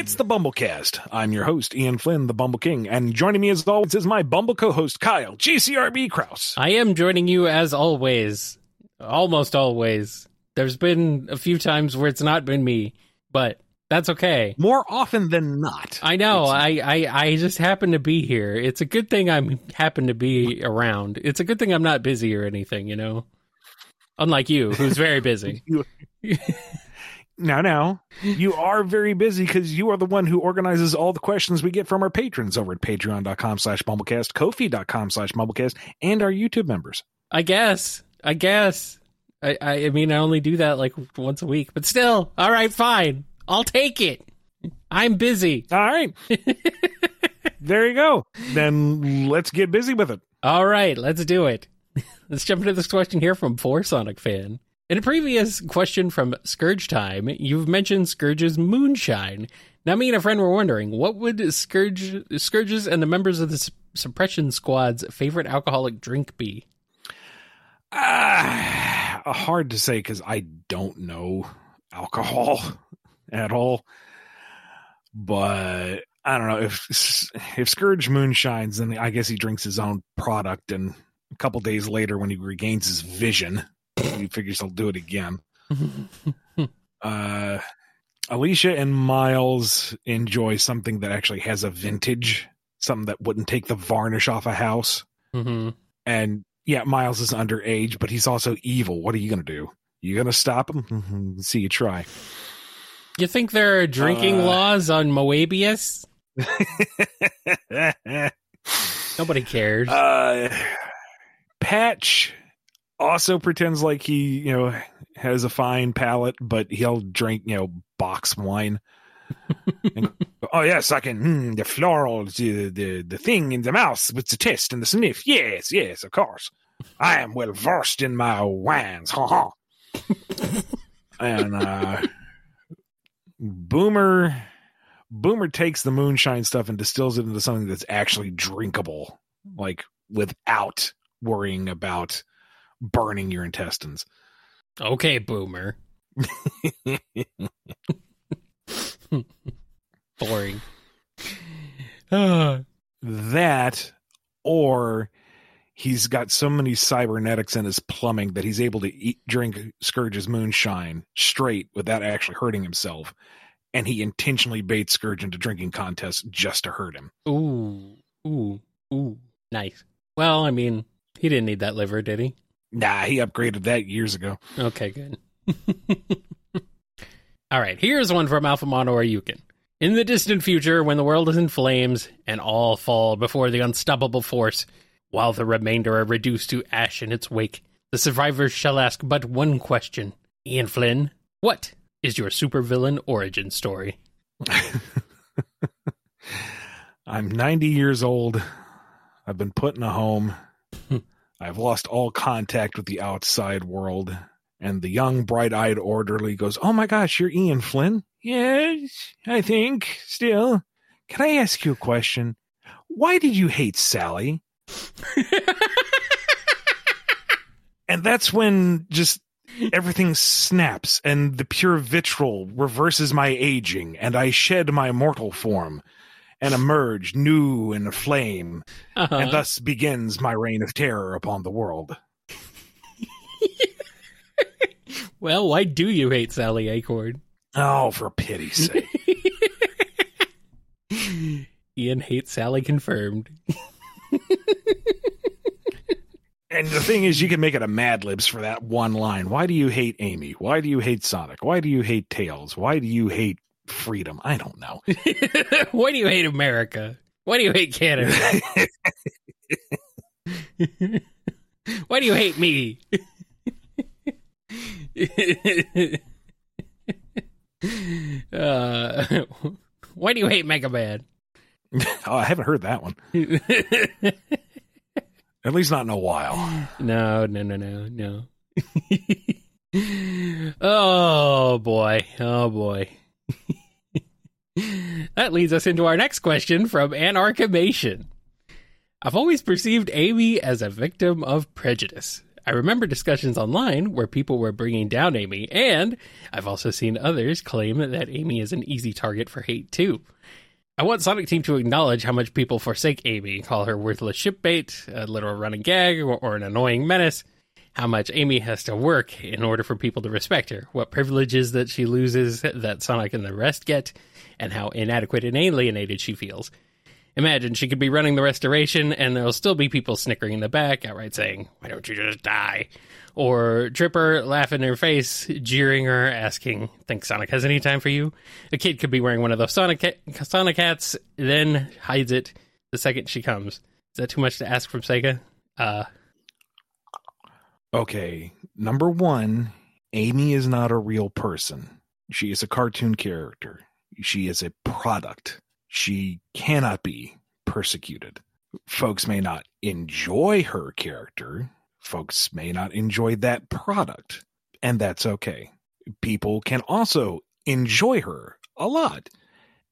It's the BumbleKast. I'm your host, Ian Flynn, the Bumble King, and joining me as always is my Bumble co-host, Kyle GCRB Kraus. I am joining you as always. Almost always. There's been a few times where it's not been me, but that's okay. More often than not. I know. I, I, I just happen to be here. It's a good thing I'm happen to be around. It's a good thing I'm not busy or anything, you know? Unlike you, who's very busy. Now, now, you are very busy because you are the one who organizes all the questions we get from our patrons over at patreon.com slash bumblecast, kofi.com slash bumblecast, and our YouTube members. I guess. I guess. I, I, I mean, I only do that like once a week, but still, all right, fine. I'll take it. I'm busy. All right. there you go. Then let's get busy with it. All right, let's do it. let's jump into this question here from Four Sonic Fan. In a previous question from Scourge Time, you've mentioned Scourge's moonshine. Now, me and a friend were wondering, what would Scourge, Scourge's and the members of the suppression squad's favorite alcoholic drink be? Ah, hard to say because I don't know alcohol at all. But I don't know if if Scourge moonshines, then I guess he drinks his own product, and a couple days later, when he regains his vision, he figures he'll do it again. uh, Alicia and Miles enjoy something that actually has a vintage, something that wouldn't take the varnish off a house. hmm And yeah, Miles is underage, but he's also evil. What are you going to do? You going to stop him? Mhm, See you try. You think there are drinking Uh. laws on Moebius? Nobody cares. uh, Patch also pretends like he, you know, has a fine palate, but he'll drink, you know, box wine. And, oh yes, I can. Mm, the floral, the, the the thing in the mouth with the taste and the sniff. Yes, yes, of course. I am well versed in my wines. Ha ha. and uh, Boomer, Boomer takes the moonshine stuff and distills it into something that's actually drinkable, like without worrying about burning your intestines. okay, boomer. Boring. That or he's got so many cybernetics in his plumbing that he's able to eat drink scourge's moonshine straight without actually hurting himself and he intentionally baits scourge into drinking contests just to hurt him ooh, ooh, ooh. Nice. Well, I mean, he didn't need that liver, did he? Nah he upgraded that years ago Okay, good. All right, here's one from Alpha Mono or Yukon. In the distant future, when the world is in flames and all fall before the unstoppable force, while the remainder are reduced to ash in its wake, the survivors shall ask but one question. Ian Flynn, what is your supervillain origin story? i'm 90 years old i've been put in a home i've lost all contact with the outside world. And the young bright-eyed orderly goes oh my gosh you're ian flynn? Yes i think still. Can i ask you a question? Why did you hate sally? And that's when just everything snaps and the pure vitriol reverses my aging and i shed my mortal form and emerge new and aflame Uh-huh. and thus begins my reign of terror upon the world well, why do you hate Sally Acorn? oh for pity's sake Ian hates Sally confirmed. and the thing is you can make it a mad libs for that one line why do you hate amy why do you hate sonic why do you hate tails why do you hate freedom i don't know why do you hate America? Why do you hate Canada? Why do you hate me? uh, why do you hate Mega Man? oh i haven't heard that one at least not in a while no, no, no, no, no. oh boy, oh boy. That leads us into our next question from Anarchimation. I've always perceived Amy as a victim of prejudice. I remember discussions online where people were bringing down Amy, and I've also seen others claim that Amy is an easy target for hate too. I want Sonic Team to acknowledge how much people forsake Amy, call her worthless shipbait, a literal running gag, or, or an annoying menace. How much Amy has to work in order for people to respect her, what privileges that she loses that Sonic and the rest get, and how inadequate and alienated she feels. Imagine she could be running the restoration and there'll still be people snickering in the back, outright saying, Why don't you just die? Or Tripper laughing in her face, jeering her, asking, Think Sonic has any time for you? A kid could be wearing one of those Sonic, Sonic hats, then hides it the second she comes. Is that too much to ask from Sega? Uh, Okay, number one, Amy is not a real person. She is a cartoon character. She is a product. She cannot be persecuted. Folks may not enjoy her character. Folks may not enjoy that product. And that's okay. People can also enjoy her a lot.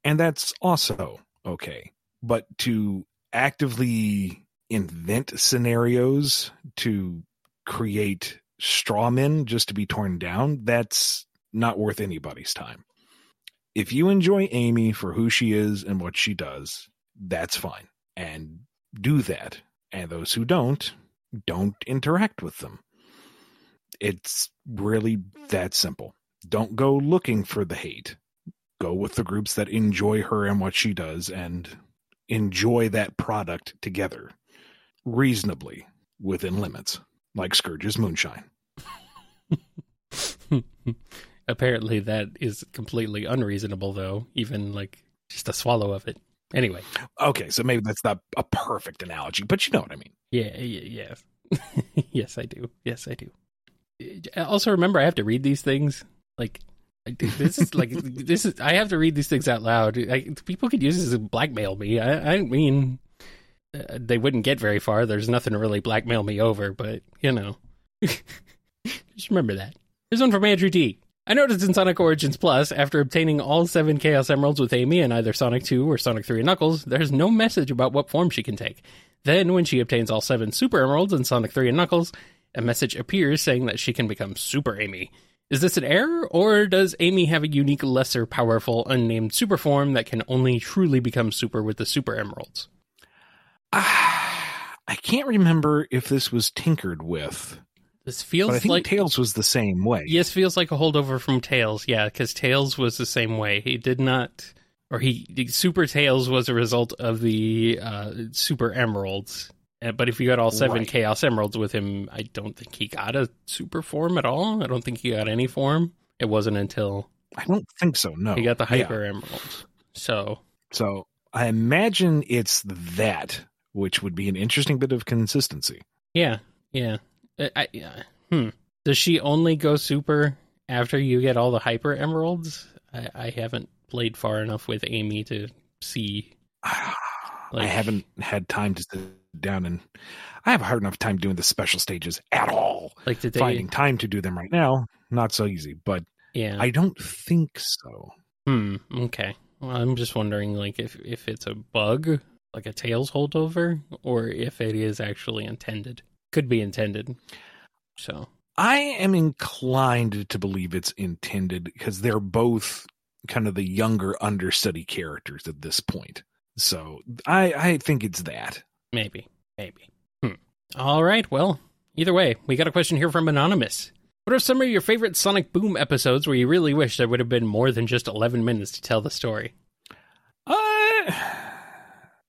And that's also okay. But to actively invent scenarios to create straw men just to be torn down, that's not worth anybody's time. If you enjoy Amy for who she is and what she does, that's fine. And do that. And those who don't, don't interact with them. It's really that simple. Don't go looking for the hate. Go with the groups that enjoy her and what she does and enjoy that product together reasonably within limits, like Scourge's moonshine. apparently, that is completely unreasonable, though, even like just a swallow of it. Anyway, Okay, so maybe that's not a perfect analogy, but you know what I mean. yeah, yeah, yeah. yes, I do. Yes, I do. Also, remember, I have to read these things. Like, I this is like this is. I have to read these things out loud. I, people could use this to blackmail me. I, I mean, uh, they wouldn't get very far. There's nothing to really blackmail me over, but you know, just remember that. Here's one from Andrew D. I noticed in Sonic Origins Plus, after obtaining all seven Chaos Emeralds with Amy in either Sonic 2 or Sonic 3 and Knuckles, there's no message about what form she can take. Then, when she obtains all seven Super Emeralds in Sonic 3 and Knuckles, a message appears saying that she can become Super Amy. Is this an error, or does Amy have a unique, lesser powerful, unnamed super form that can only truly become super with the Super Emeralds? Ah, I can't remember if this was tinkered with, This but I feels think like Tails was the same way. Yes, feels like a holdover from Tails. Yeah, because Tails was the same way. He did not, or he Super Tails was a result of the uh, Super Emeralds. Uh, But if you got all seven Right. Chaos Emeralds with him, I don't think he got a super form at all. I don't think he got any form. It wasn't until I don't think so. No, he got the Oh, Yeah. Hyper Emeralds. So So I imagine it's that, which would be an interesting bit of consistency. yeah, yeah. I, I. Hmm. Does she only go super after you get all the Hyper Emeralds? I, I haven't played far enough with Amy to see I haven't had time to sit down and I have a hard enough time doing the special stages at all. Like they? Finding time to do them right now, not so easy. But yeah. I don't think so. hmm. Okay. Well, I'm just wondering, like, if if it's a bug, like a Tails holdover, or if it is actually intended. Could be intended. So I am inclined to believe it's intended because they're both kind of the younger understudy characters at this point. So I I think it's that. maybe, maybe. Hmm. All right. Well, either way, we got a question here from anonymous. What are some of your favorite Sonic Boom episodes where you really wish there would have been more than just 11 minutes to tell the story?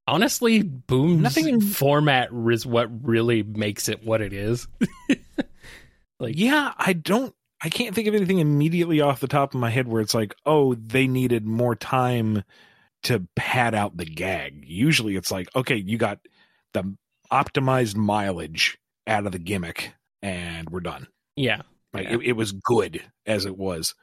Honestly, Boom's Nothing in- format is what really makes it what it is. like, yeah, I don't. I can't think of anything immediately off the top of my head where it's like, oh, they needed more time to pad out the gag. Usually, it's like, okay, you got the optimized mileage out of the gimmick, and we're done. yeah. Like Yeah. it, it was good as it was.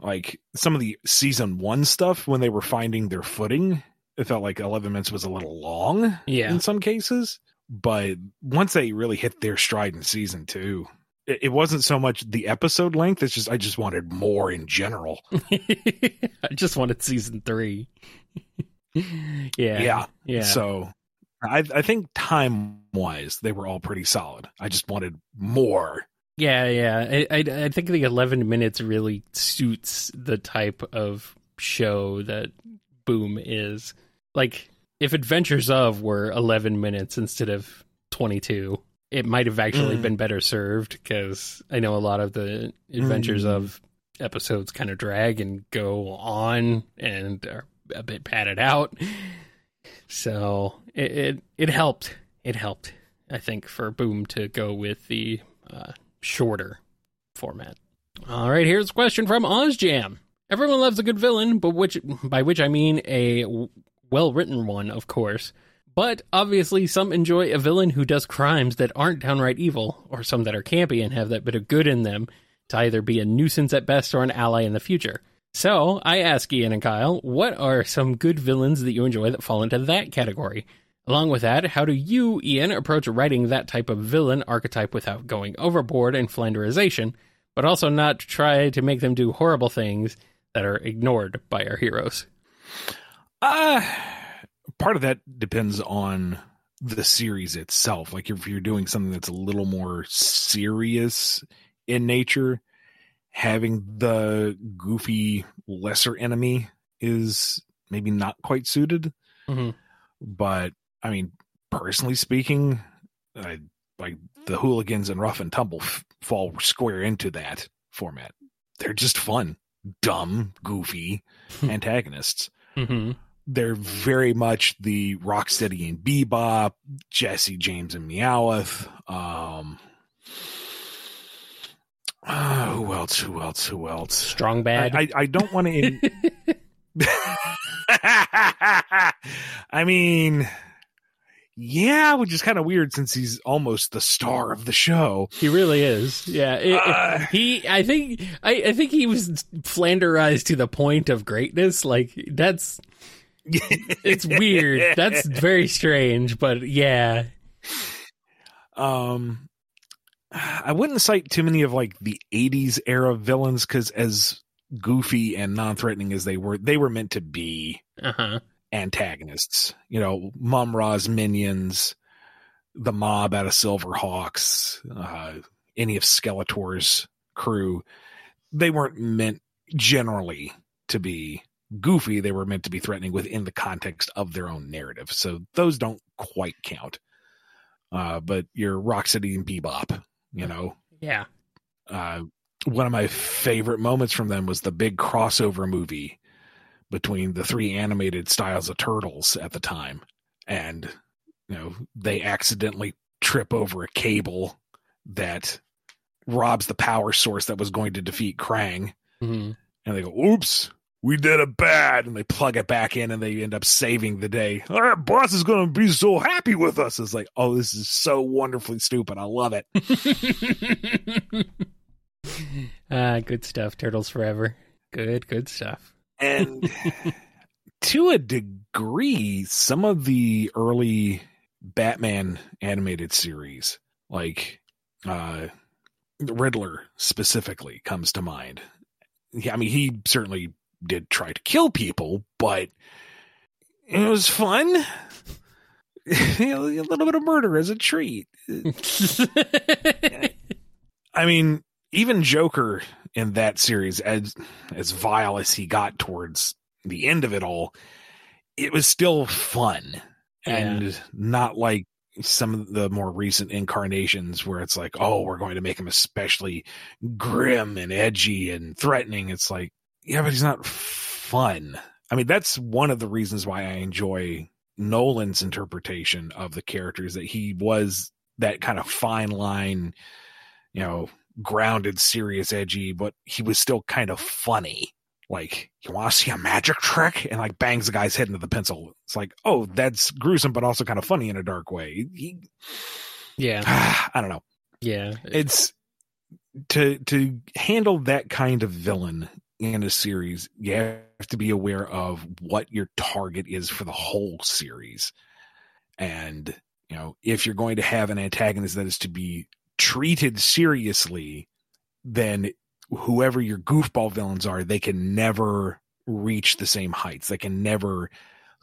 Like some of the season one stuff when they were finding their footing, it felt like eleven minutes was a little long Yeah. in some cases. But once they really hit their stride in season two, it, it wasn't so much the episode length. It's just I just wanted more in general. I just wanted season three. yeah. Yeah. Yeah. So I, I think time wise, they were all pretty solid. I just wanted more. Yeah, yeah. I, I, I think the 11 minutes really suits the type of show that Boom is. Like, if Adventures of were 11 minutes instead of 22, it might have actually Mm. been better served because I know a lot of the Adventures Mm. of episodes kind of drag and go on and are a bit padded out. So it, it, it helped. It helped, I think, for Boom to go with the uh, shorter format. All right, here's a question from OzJam. Everyone loves a good villain, but which by which I mean a w- well-written one, of course. But obviously, some enjoy a villain who does crimes that aren't downright evil, or some that are campy and have that bit of good in them to either be a nuisance at best or an ally in the future. So I ask Ian and Kyle, what are some good villains that you enjoy that fall into that category? Along with that, how do you, Ian, approach writing that type of villain archetype without going overboard in flanderization, but also not try to make them do horrible things that are ignored by our heroes? Uh, part of that depends on the series itself. Like if you're doing something that's a little more serious in nature, having the goofy lesser enemy is maybe not quite suited. Mhm. But I mean, personally speaking, I like the hooligans and rough and tumble f- fall square into that format. They're just fun, dumb, goofy antagonists Mm-hmm. They're very much the Rocksteady and Bebop, Jesse James and Meowth. Um, uh, who else? Who else? Who else? Strong bad. I, I, I don't want to. In- I mean, yeah, which is kind of weird since he's almost the star of the show. He really is. Yeah. It- it- Uh, he I think I, I think he was flanderized to the point of greatness. Like that's it's weird. That's very strange, but yeah. um i wouldn't cite too many of like the 80s era villains because as goofy and non-threatening as they were they were meant to be Uh-huh. antagonists you know Mumm-Ra's minions the mob out of silverhawks uh any of skeletor's crew they weren't meant generally to be goofy they were meant to be threatening within the context of their own narrative. So those don't quite count. Uh but your rocksteady and bebop you know? Yeah. uh, one of my favorite moments from them was the big crossover movie between the three animated styles of turtles at the time. And you know they accidentally trip over a cable that robs the power source that was going to defeat krang. Hmm and they go oops we did it bad and they plug it back in and they end up saving the day our boss is going to be so happy with us it's like oh this is so wonderfully stupid i love it ah, good stuff. Turtles forever. Good, good stuff. and to a degree some of the early batman animated series like uh riddler specifically comes to mind Yeah, i mean he certainly did try to kill people but it was fun. You know, a little bit of murder as a treat. I mean, even Joker in that series, as as vile as he got towards the end of it all, it was still fun. And not like some of the more recent incarnations where it's like, oh, we're going to make him especially grim and edgy and threatening. It's like, yeah, but he's not fun. I mean, that's one of the reasons why I enjoy Nolan's interpretation of the characters that he was that kind of fine line, you know, grounded, serious, edgy, but he was still kind of funny. Like, you want to see a magic trick? And like bangs the guy's head into the pencil. It's like, oh, that's gruesome, but also kind of funny in a dark way. He, yeah. I don't know. Yeah. It's to to handle that kind of villain in a series, you have to be aware of what your target is for the whole series. And, you know, if you're going to have an antagonist that is to be treated seriously, then whoever your goofball villains are, they can never reach the same heights. They can never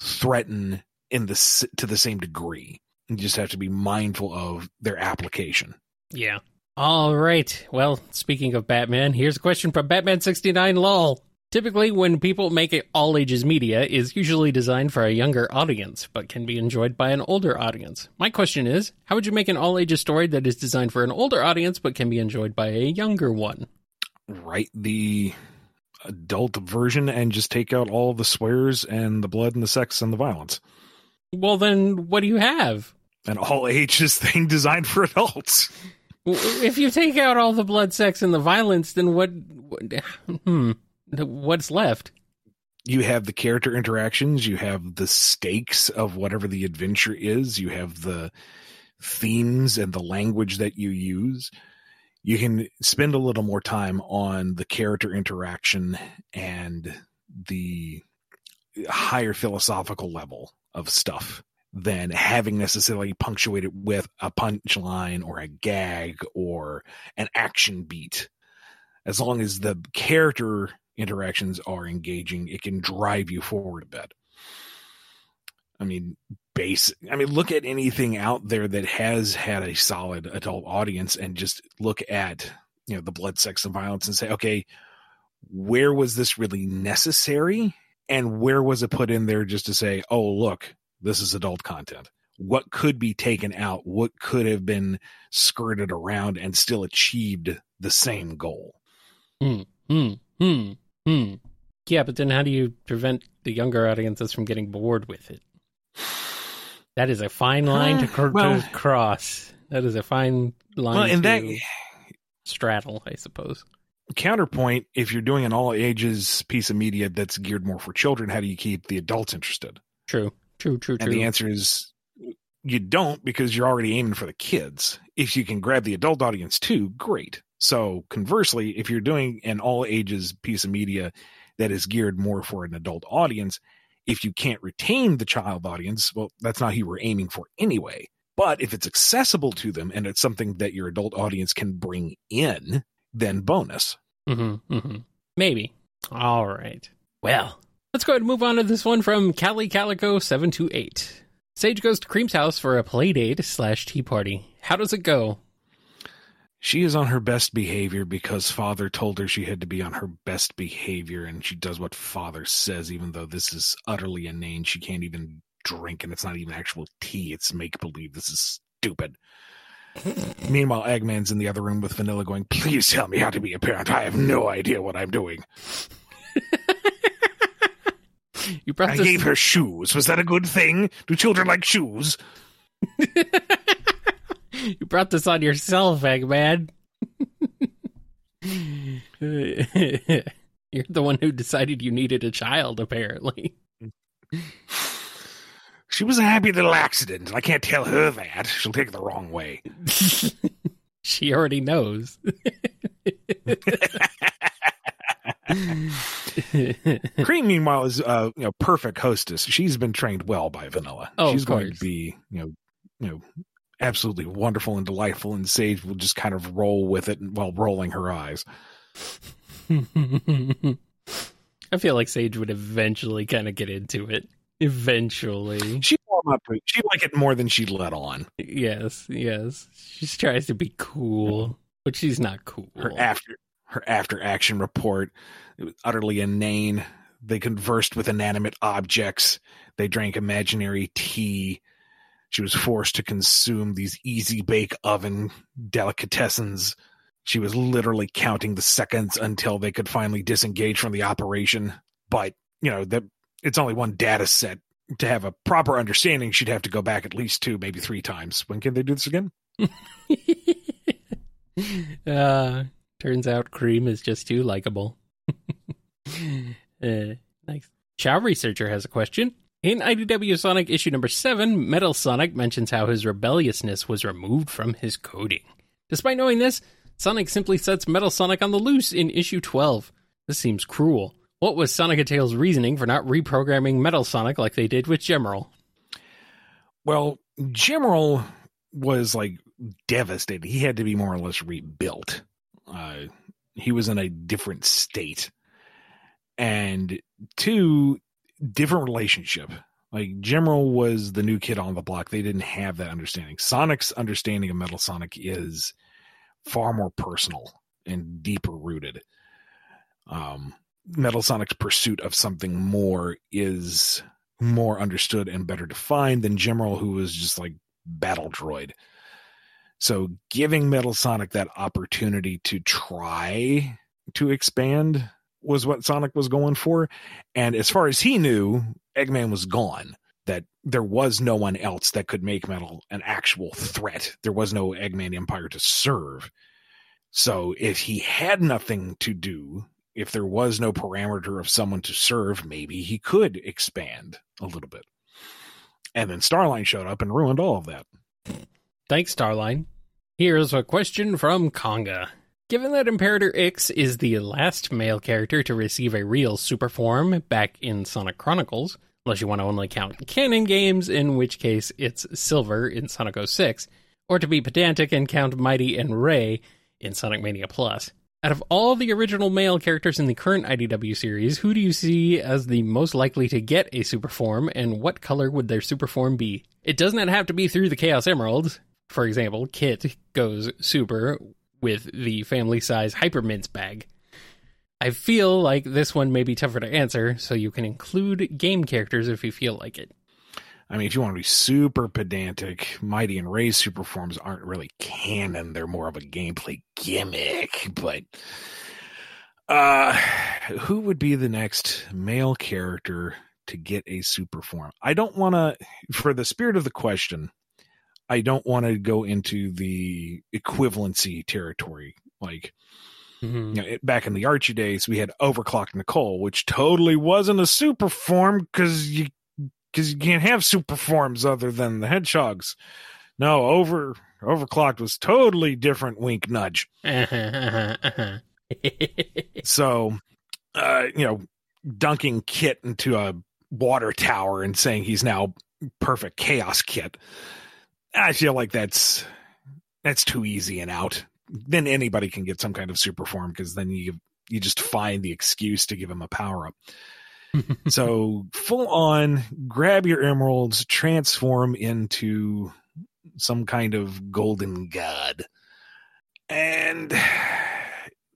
threaten in the to the same degree. You just have to be mindful of their application. Yeah. All right. Well, speaking of Batman, here's a question from Batman69 LOL. Typically, when people make it all ages media, is usually designed for a younger audience, but can be enjoyed by an older audience. My question is, how would you make an all ages story that is designed for an older audience, but can be enjoyed by a younger one? Write the adult version and just take out all the swears and the blood and the sex and the violence. Well, then, what do you have? An all ages thing designed for adults. If you take out all the blood, sex, and the violence, then what? what hmm. What's left? you have the character interactions, you have the stakes of whatever the adventure is, you have the themes and the language that you use. You can spend a little more time on the character interaction and the higher philosophical level of stuff than having necessarily punctuated with a punchline or a gag or an action beat. As long as the character interactions are engaging, it can drive you forward a bit. I mean, base. I mean, look at anything out there that has had a solid adult audience, and just look at you know the blood, sex, and violence, and say, okay, where was this really necessary, and where was it put in there just to say, oh, look, this is adult content. What could be taken out? What could have been skirted around and still achieved the same goal? Hmm. Hmm. Hmm. Hmm. Yeah, but then how do you prevent the younger audiences from getting bored with it? That is a fine line to, cr- well- to cross. That is a fine line Well, in to that straddle, I suppose. counterpoint, if you're doing an all ages piece of media that's geared more for children, how do you keep the adults interested? True. True. True. And True. the answer is you don't because you're already aiming for the kids. If you can grab the adult audience too, great. So conversely, if you're doing an all ages piece of media that is geared more for an adult audience, if you can't retain the child audience, well, that's not who you were aiming for anyway. But if it's accessible to them and it's something that your adult audience can bring in, then bonus. Mm-hmm, mm-hmm. Maybe. All right. Well, let's go ahead and move on to this one from Cali Calico seven two eight. Sage goes to Cream's house for a play date slash tea party. How does it go? She is on her best behavior because father told her she had to be on her best behavior, and she does what father says, even though this is utterly inane. She can't even drink, and it's not even actual tea, it's make believe. This is stupid. Meanwhile, Eggman's in the other room with Vanilla going, Please tell me how to be a parent. I have no idea what I'm doing. You brought I this. gave her shoes. Was that a good thing? Do children like shoes? You brought this on yourself, Eggman. You're the one who decided you needed a child, apparently. She was a happy little accident. I can't tell her that. She'll take it the wrong way. she already knows. Cream, meanwhile, is uh, you know perfect hostess. She's been trained well by Vanilla. Oh, She's going to be you know you know absolutely wonderful and delightful, and Sage will just kind of roll with it while rolling her eyes. I feel like Sage would eventually kind of get into it. Eventually. She warm up. She like it more than she let on. Yes, yes. She tries to be cool, but she's not cool. Her after her after action report it was utterly inane. They conversed with inanimate objects. They drank imaginary tea. She was forced to consume these easy bake oven delicatessens. She was literally counting the seconds until they could finally disengage from the operation. But, you know, that it's only one data set. To have a proper understanding, she'd have to go back at least two, maybe three times. When can they do this again? uh, turns out Cream is just too likable. uh, nice. Chow Researcher has a question. In IDW Sonic issue number 7, Metal Sonic mentions how his rebelliousness was removed from his coding. Despite knowing this, Sonic simply sets Metal Sonic on the loose in issue 12. This seems cruel. What was Sonic and Tails' reasoning for not reprogramming Metal Sonic like they did with Gemerl? Well, Gemerl was like devastated. He had to be more or less rebuilt. Uh, he was in a different state. And two, different relationship Like Gemerl was the new kid on the block. They didn't have that understanding. Sonic's understanding of Metal Sonic is far more personal and deeper rooted. Um, Metal Sonic's pursuit of something more is more understood and better defined than Gemerl, who was just like battle droid. So giving Metal Sonic that opportunity to try to expand was what Sonic was going for. And as far as he knew, Eggman was gone. That there was no one else that could make Metal an actual threat. There was no Eggman Empire to serve. So if he had nothing to do, if there was no parameter of someone to serve, maybe he could expand a little bit. And then Starline showed up and ruined all of that. Thanks, Starline. Here's a question from Conga. Given that Imperator Ix is the last male character to receive a real super form back in Sonic Chronicles, unless you want to only count canon games, in which case it's Silver in Sonic 06, or to be pedantic and count Mighty and Ray in Sonic Mania Plus. Out of all the original male characters in the current IDW series, who do you see as the most likely to get a super form, and what color would their super form be? It does not have to be through the Chaos Emeralds. For example, Kit goes super with the family size Hyper Mints bag. I feel like this one may be tougher to answer, so you can include game characters if you feel like it. I mean, if you want to be super pedantic, Mighty and Ray's super forms aren't really canon. They're more of a gameplay gimmick. But uh who would be the next male character to get a super form? I don't want to for the spirit of the question, I don't want to go into the equivalency territory. Like, mm-hmm. you know, it, back in the Archie days, we had Overclock Nicole, which totally wasn't a super form because you because you can't have super forms other than the hedgehogs. No, over overclocked was totally different. Wink, nudge. so, uh, you know, dunking Kit into a water tower and saying he's now perfect chaos Kit I feel like that's that's too easy and out. Then anybody can get some kind of super form because then you you just find the excuse to give him a power up. so full on, grab your emeralds, transform into some kind of golden god, and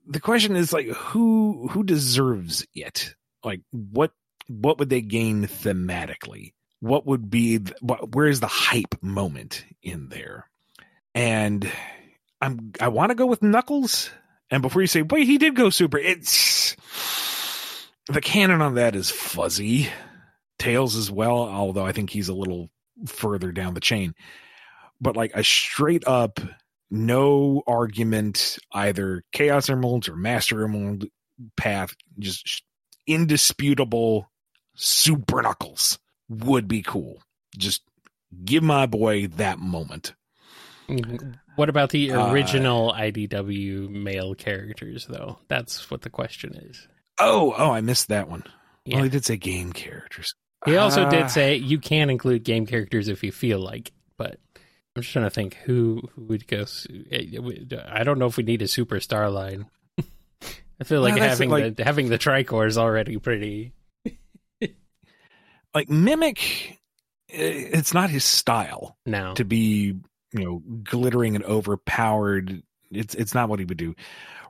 the question is like who who deserves it? Like what what would they gain thematically? What would be what, where is the hype moment in there? And i'm i want to go with knuckles and before you say wait he did go super it's the canon on that is fuzzy. Tails as well although i think he's a little further down the chain. But like a straight up no argument either chaos emeralds or master emerald path just indisputable super knuckles would be cool. Just give my boy that moment. What about the uh, original uh, IDW male characters, though? That's what the question is. Oh, oh, I missed that one. Yeah. Well, he did say game characters. He also uh, did say you can include game characters if you feel like, but I'm just trying to think who, who would go. I don't know if we need a superstar line. I feel like having like, the having the tricore is already pretty like mimic it's not his style now to be you know glittering and overpowered. It's it's not what he would do.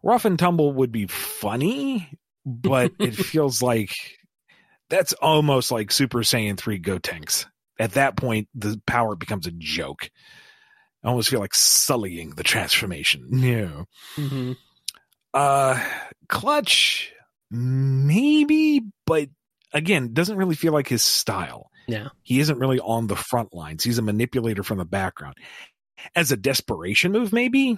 Rough and tumble would be funny but it feels like that's almost like super saiyan 3 gotenks at that point the power becomes a joke. I almost feel like sullying the transformation. Yeah. Mm-hmm. uh clutch maybe but again, doesn't really feel like his style. Yeah. He isn't really on the front lines. He's a manipulator from the background. As a desperation move, maybe?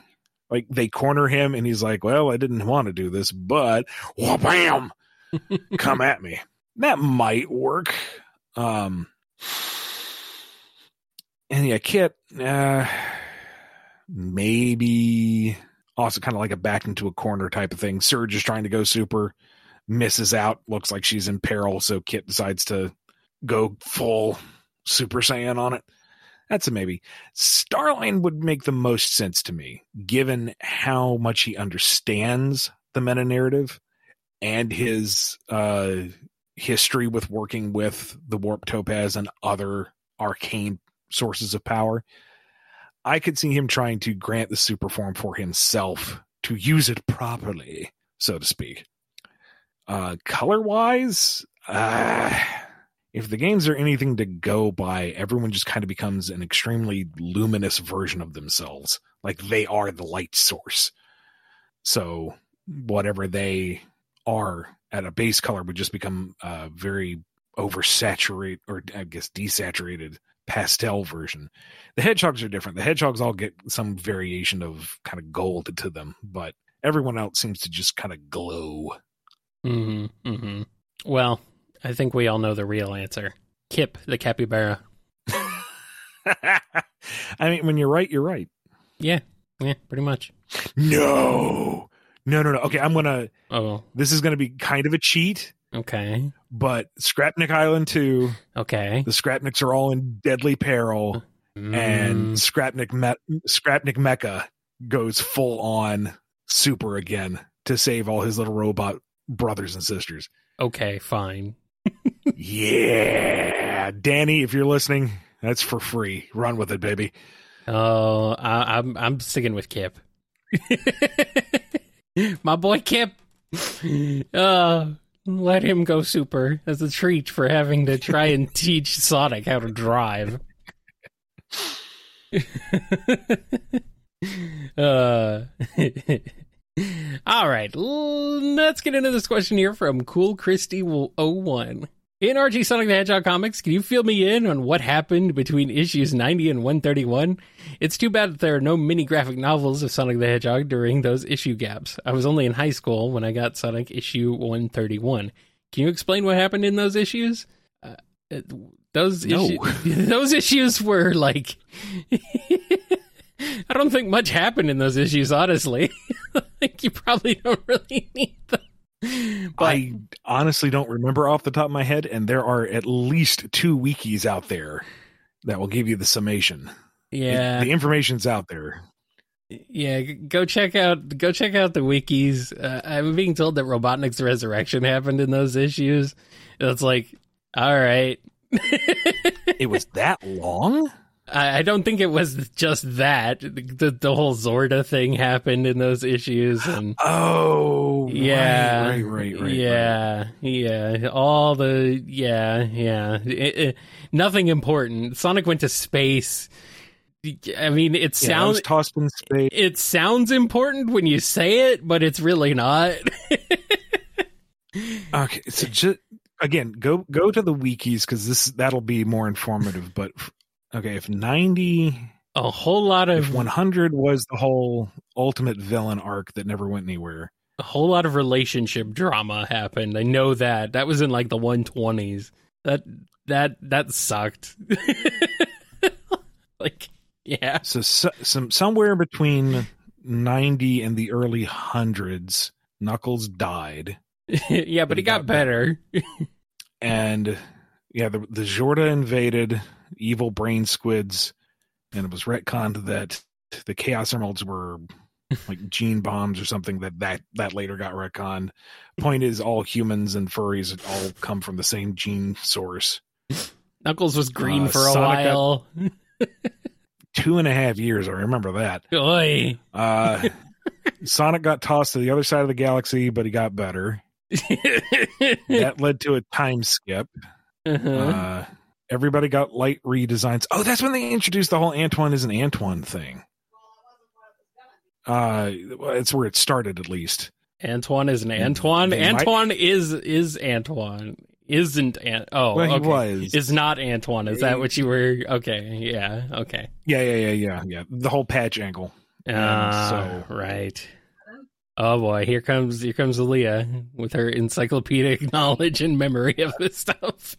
Like they corner him and he's like, Well, I didn't want to do this, but bam, come at me. That might work. Um and yeah, Kit, uh maybe also kind of like a back into a corner type of thing. Surge is trying to go super misses out, looks like she's in peril, so Kit decides to go full Super Saiyan on it. That's a maybe. Starline would make the most sense to me, given how much he understands the meta narrative and his uh history with working with the warp topaz and other arcane sources of power. I could see him trying to grant the super form for himself to use it properly, so to speak. Uh, color wise, uh, if the games are anything to go by, everyone just kind of becomes an extremely luminous version of themselves. Like they are the light source. So whatever they are at a base color would just become a very oversaturate or I guess desaturated pastel version. The hedgehogs are different. The hedgehogs all get some variation of kind of gold to them, but everyone else seems to just kind of glow. Hmm hmm Well, I think we all know the real answer. Kip, the capybara. I mean, when you're right, you're right. Yeah, yeah, pretty much. No, no, no, no. Okay, I'm gonna. Oh, This is gonna be kind of a cheat, okay, but Scrapnik Island 2, okay. the Scrapniks are all in deadly peril, and Mm, Scrapnik Me- Scrapnik Mecha goes full on super again to save all his little robot brothers and sisters. okay, fine. yeah, Danny, if you're listening, that's for free. Run with it, baby. Oh, I, I'm I'm sticking with Kip. My boy Kip. Uh, let him go super as a treat for having to try and teach Sonic how to drive. uh, all right, let's get into this question here from Cool Christy 01. In Archie Sonic the Hedgehog comics, can you fill me in on what happened between issues 90 and 131? It's too bad that there are no mini graphic novels of Sonic the Hedgehog during those issue gaps. I was only in high school when I got Sonic issue 131. Can you explain what happened in those issues? Uh, uh, those No. issues, those issues were like, I don't think much happened in those issues. Honestly, I think you probably don't really need them. But I honestly don't remember off the top of my head, and there are at least two wikis out there that will give you the summation. Yeah, the information's out there. Yeah, go check out go check out the wikis. Uh, I'm being told that Robotnik's resurrection happened in those issues. It's like, all right. It was that long? I, don't think it was just that. The, the whole Xorda thing happened in those issues, and Oh, yeah, right, right, right, right. yeah, yeah. All the yeah, yeah. It- it- nothing important. Sonic went to space. I mean, it sounds was tossed in space. it sounds important when you say it, but it's really not. Okay, so just again, go go to the wikis because this that'll be more informative. But okay, if ninety, a whole lot if of one hundred was the whole ultimate villain arc that never went anywhere, a whole lot of relationship drama happened. I know that. That was in like the 120s. That that that sucked. like yeah. so, so some somewhere between ninety and the early hundreds, Knuckles died. yeah, but he got better. and yeah, the the Xorda invaded evil brain squids, and it was retconned that the Chaos Emeralds were like gene bombs or something that that that later got retconned. Point is, all humans and furries all come from the same gene source. Knuckles was green Uh, for a Sonic while. Two and a half years, I remember that. Oy. Uh, Sonic got tossed to the other side of the galaxy, but he got better. That led to a time skip. Uh-huh. Uh, everybody got light redesigns. Oh, that's when they introduced the whole Antoine is an Antoine thing. Uh, it's where it started, at least. Antoine is an Antoine. They might- Antoine is is Antoine. Isn't An- oh Well, he okay. was. Is not Antoine. Is that what you were? Okay, yeah, okay. Yeah, yeah, yeah, yeah, yeah. The whole patch angle. Ah, so- right. Oh boy, here comes here comes Aleah with her encyclopedic knowledge and memory of this stuff.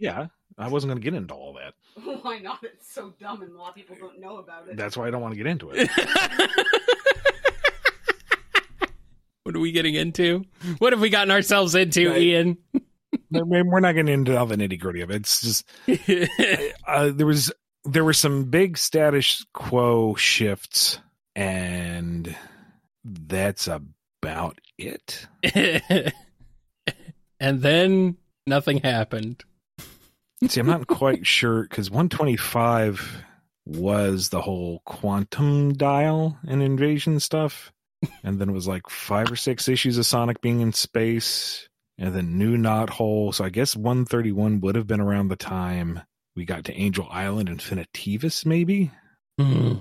Yeah, I wasn't going to get into all that. Why not? It's so dumb and a lot of people don't know about it. That's why I don't want to get into it. what are we getting into? What have we gotten ourselves into, Right. Ian? I mean, We're not getting into all the nitty gritty of it. It's just uh, there was there were some big status quo shifts, and that's about it. and then nothing happened. See, I'm not quite sure because 125 was the whole quantum dial and invasion stuff. And then it was like five or six issues of Sonic being in space and then New Knothole. So I guess 131 would have been around the time we got to Angel Island Infinitivus, maybe. Hmm.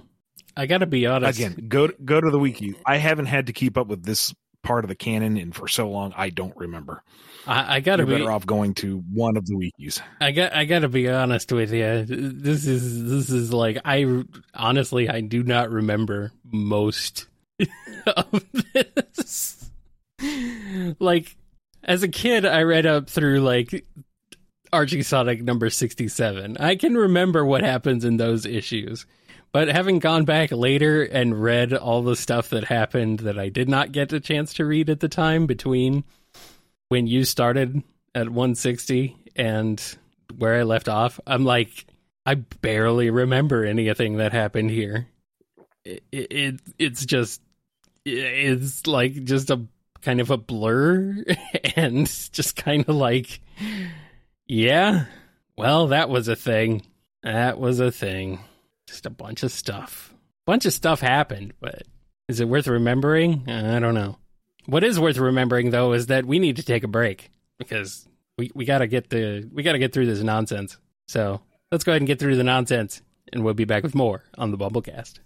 I gotta be honest. Again, go go to the wiki. I haven't had to keep up with this part of the canon and for so long I don't remember. I, I gotta You're be. better off going to one of the wikis. I got. I gotta be honest with you. This is. This is like. I honestly. I do not remember most of this. Like, as a kid, I read up through like Archie Sonic number sixty-seven. I can remember what happens in those issues. But having gone back later and read all the stuff that happened that I did not get a chance to read at the time between when you started at 160 and where I left off, I'm like, I barely remember anything that happened here. It, it it's just it's like just a kind of a blur and just kind of like yeah well that was a thing that was a thing just a bunch of stuff bunch of stuff happened but is it worth remembering i don't know what is worth remembering though is that we need to take a break because we, we gotta get the we gotta get through this nonsense. So let's go ahead and get through the nonsense, and we'll be back with more on the BumbleKast.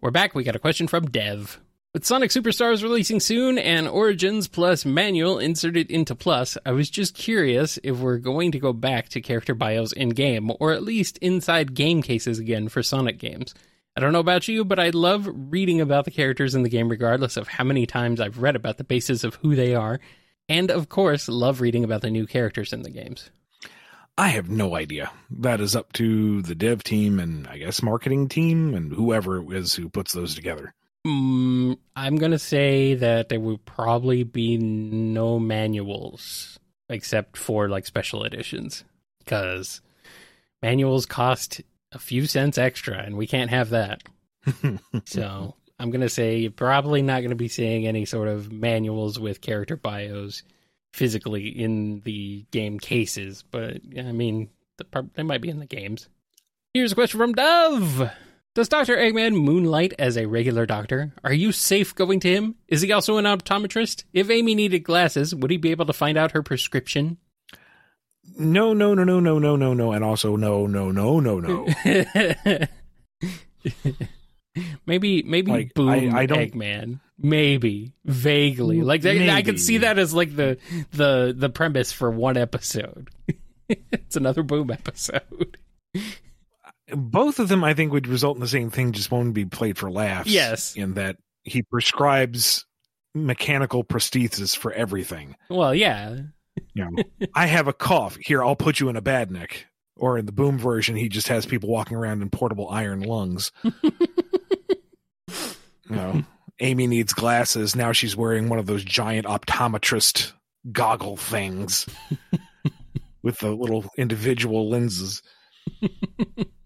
We're back. We got a question from Dev. With Sonic Superstars releasing soon and Origins plus manual inserted into Plus, I was just curious if we're going to go back to character bios in game, or at least inside game cases again for Sonic games. I don't know about you, but I love reading about the characters in the game regardless of how many times I've read about the basis of who they are, and of course, love reading about the new characters in the games. I have no idea. That is up to the dev team and I guess marketing team and whoever it is who puts those together. Mm, I'm gonna say that there would probably be no manuals except for like special editions because manuals cost a few cents extra and we can't have that. so I'm gonna say you're probably not gonna be seeing any sort of manuals with character bios physically in the game cases, but I mean the, they might be in the games. Here's a question from Dove. Does Dr. Eggman moonlight as a regular doctor? Are you safe going to him? Is he also an optometrist? If Amy needed glasses, would he be able to find out her prescription? No, no, no, no, no, no, no, no, and also no, no, no, no, no. maybe, maybe Like, Boom I- I don't- Eggman. Maybe vaguely, mm, like I- I could see that as like the the the premise for one episode. it's another Boom episode. Both of them, I think, would result in the same thing, just won't be played for laughs. Yes. In that he prescribes mechanical prosthesis for everything. Well, yeah, You know, I have a cough. Here, I'll put you in a bad badnik. Or in the boom version, he just has people walking around in portable iron lungs. you know, Amy needs glasses. Now she's wearing one of those giant optometrist goggle things with the little individual lenses.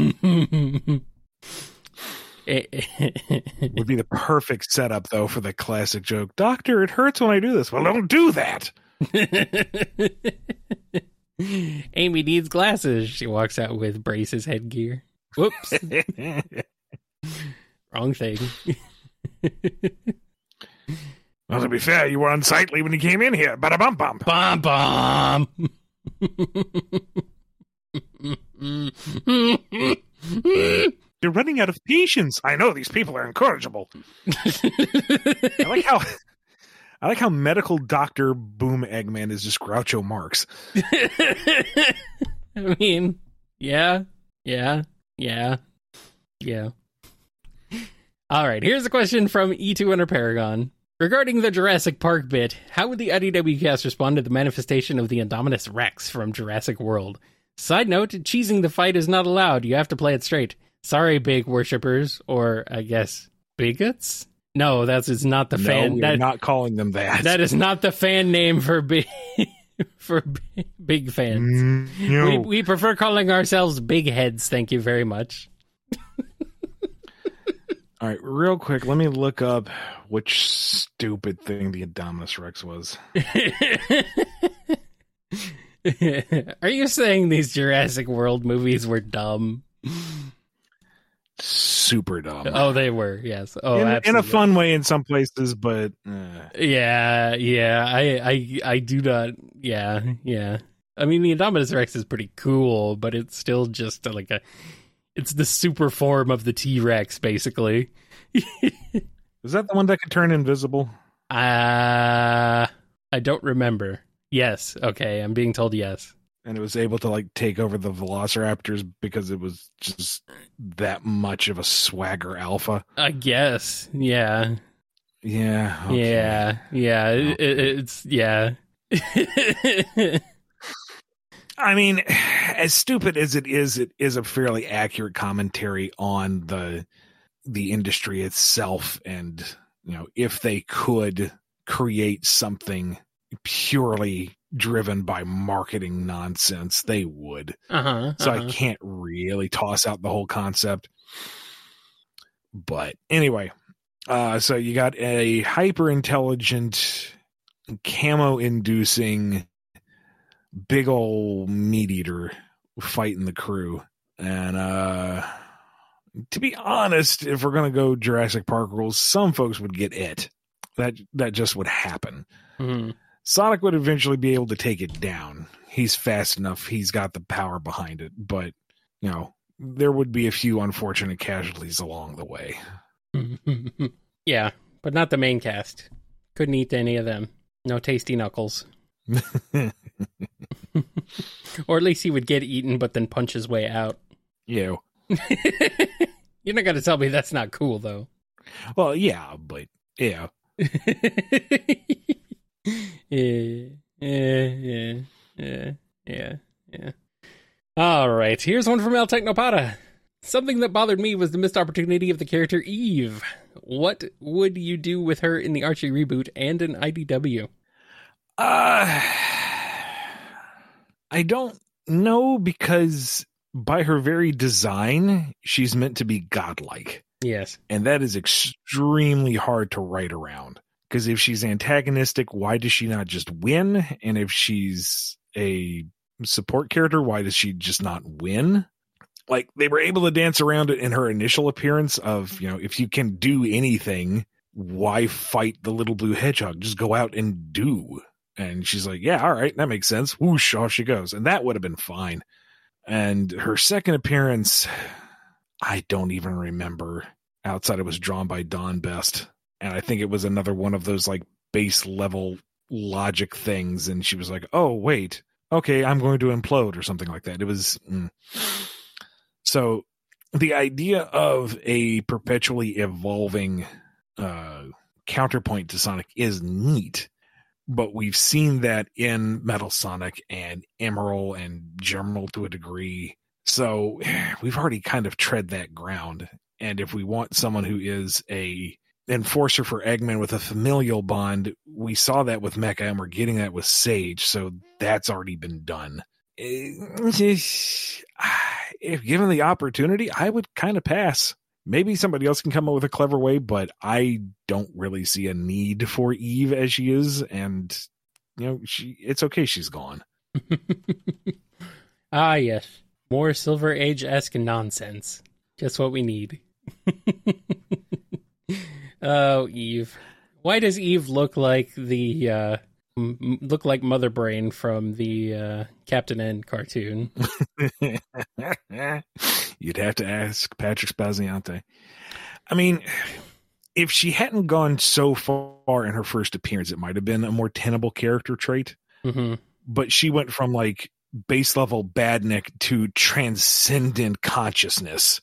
Would be the perfect setup, though, for the classic joke. Doctor, it hurts when I do this. Well, don't do that. Amy needs glasses. She walks out with braces headgear. Whoops, wrong thing. well, to be fair, you were unsightly when you came in here. Bada bum bum. Bomb bomb. You're running out of patience. I know these people are incorrigible. I like how I like how medical doctor Boom Eggman is just Groucho Marx. I mean, yeah, yeah, yeah, yeah. All right, here's a question from E2 Under Paragon. Regarding the Jurassic Park bit, how would the IDW cast respond to the manifestation of the Indominus Rex from Jurassic World? Side note, cheesing the fight is not allowed. You have to play it straight. Sorry, big worshippers, or I guess bigots? No, that's it's not the no, fan. we're That, not calling them that. that is not the fan name for big for big fans. Mm, you We, we prefer calling ourselves big heads. Thank you very much. all right, real quick, let me look up which stupid thing the Indominus Rex was. Are you saying these Jurassic World movies were dumb? Super dumb. Oh, they were. Yes. Oh, in, in a fun way in some places, but uh, Yeah, yeah. I, I, I do not. Yeah, yeah. I mean, the Indominus Rex is pretty cool, but it's still just like a. It's the super form of the T Rex, basically. is that the one that could turn invisible? Uh I don't remember. Yes. Okay, I'm being told yes. And it was able to like take over the Velociraptors because it was just that much of a swagger alpha. I guess. Yeah. Yeah. okay. Yeah. Yeah. It, it, it's yeah. I mean, as stupid as it is, it is a fairly accurate commentary on the the industry itself, and you know, if they could create something purely driven by marketing nonsense, they would. uh-huh. So uh-huh. I can't really toss out the whole concept. But anyway, uh, so you got a hyper intelligent, camo inducing, big old meat eater fighting the crew. And uh, to be honest, if we're gonna go Jurassic Park rules, some folks would get it. That that just would happen. Mhm. Sonic would eventually be able to take it down. He's fast enough. He's got the power behind it. But, you know, there would be a few unfortunate casualties along the way. yeah, but not the main cast. Couldn't eat any of them. No tasty knuckles. or at least he would get eaten but then punch his way out. you You're not going to tell me that's not cool, though. well, yeah, but, yeah. yeah, yeah, yeah, yeah, yeah. All right, here's one from El Technopada. Something that bothered me was the missed opportunity of the character Eve. What would you do with her in the Archie reboot and in IDW? Uh, I don't know because by her very design, she's meant to be godlike. Yes. And that is extremely hard to write around. Because if she's antagonistic, why does she not just win? And if she's a support character, why does she just not win? Like they were able to dance around it in her initial appearance of, you know, if you can do anything, why fight the little blue hedgehog? Just go out and do. And she's like, yeah, all right, that makes sense. Whoosh, off she goes. And that would have been fine. And her second appearance, I don't even remember outside it was drawn by Don Best. And I think it was another one of those like base level logic things. And she was like, oh, wait, okay, I'm going to implode or something like that. It was. Mm. So the idea of a perpetually evolving uh, counterpoint to Sonic is neat. But we've seen that in Metal Sonic and Emerl and Gemerl to a degree. So we've already kind of tread that ground. And if we want someone who is a enforcer for Eggman with a familial bond, we saw that with Mecha and we're getting that with Sage. So that's already been done. If given the opportunity, I would kind of pass. Maybe somebody else can come up with a clever way, but I don't really see a need for Eve as she is. And, you know, she it's okay. She's gone. ah, yes. More Silver Age esque nonsense. Just what we need. oh, Eve. Why does Eve look like the uh m- look like Mother Brain from the uh Captain N cartoon? You'd have to ask Patrick Spaziante. I mean, if she hadn't gone so far in her first appearance, it might have been a more tenable character trait. hmm But she went from like base level badnik to transcendent consciousness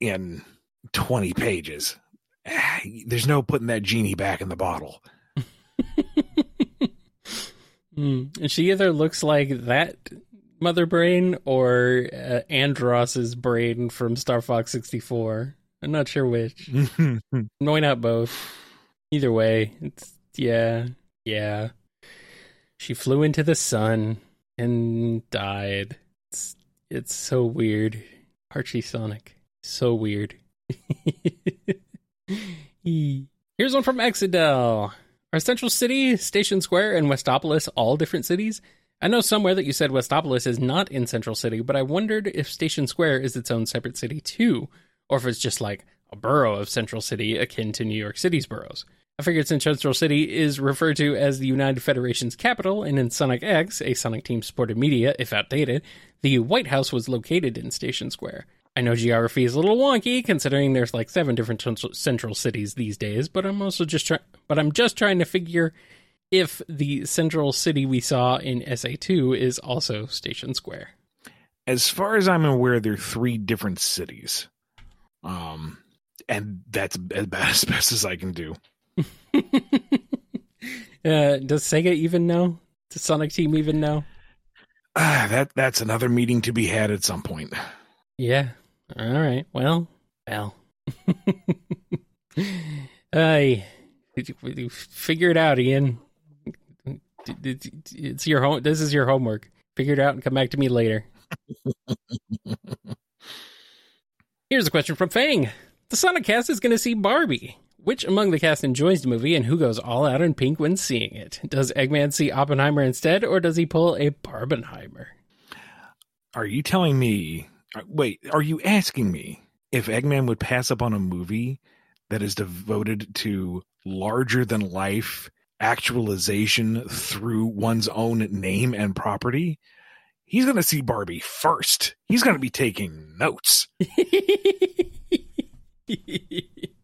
in 20 pages. There's no putting that genie back in the bottle. Mm. And she either looks like that Mother Brain or uh, Andross's brain from Star Fox 64. I'm not sure which. Why not both? Either way, it's yeah, yeah. She flew into the sun and died. It's, it's so weird. Archie Sonic. So weird. Here's one from Exidel. Are Central City, Station Square, and Westopolis all different cities? I know somewhere that you said Westopolis is not in Central City, but I wondered if Station Square is its own separate city too, or if it's just like a borough of Central City akin to New York City's boroughs. I figured since Central City is referred to as the United Federation's capital, and in Sonic X, a Sonic Team supported media, if outdated, the White House was located in Station Square. I know geography is a little wonky considering there's like seven different central cities these days, but I'm also just trying but I'm just trying to figure if the central city we saw in SA2 is also Station Square. As far as I'm aware, there are three different cities. Um and that's as best as I can do. uh, does Sega even know? Does Sonic Team even know? Ah, that that's another meeting to be had at some point. Yeah. All right. Well, well. I figure it out, Ian. It's your home. This is your homework. Figure it out and come back to me later. Here's a question from Fang. The Sonic cast is going to see Barbie. Which among the cast enjoys the movie and who goes all out in pink when seeing it? Does Eggman see Oppenheimer instead, or does he pull a Barbenheimer? Are you telling me? Uh, wait, are you asking me if Eggman would pass up on a movie that is devoted to larger than life actualization through one's own name and property? He's going to see Barbie first. He's going to be taking notes.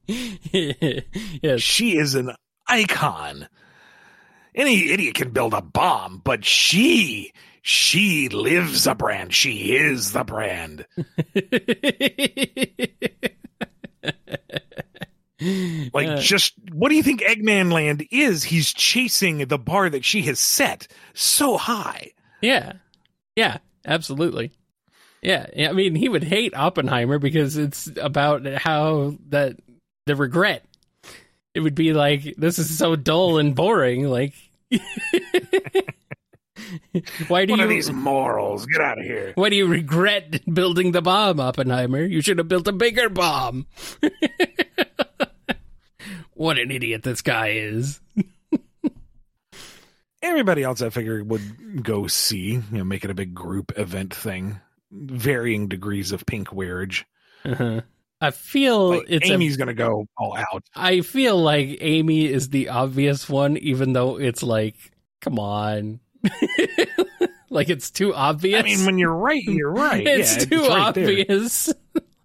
yes. She is an icon. Any idiot can build a bomb, but she, she lives a brand. She is the brand. like, uh, just what do you think Eggman Land is? He's chasing the bar that she has set so high. Yeah. Yeah, absolutely. Yeah, I mean, he would hate Oppenheimer because it's about how that the regret. It would be like this is so dull and boring. Like, why do what you are these morals? Get out of here! Why do you regret building the bomb, Oppenheimer? You should have built a bigger bomb. what an idiot this guy is. Everybody else, I figure, would go see. You know, make it a big group event thing. Varying degrees of pink wearage. Uh-huh. I feel like it's Amy's gonna go all out. I feel like Amy is the obvious one, even though it's like, come on, like it's too obvious. I mean, when you're right, you're right. it's yeah, too it's right obvious.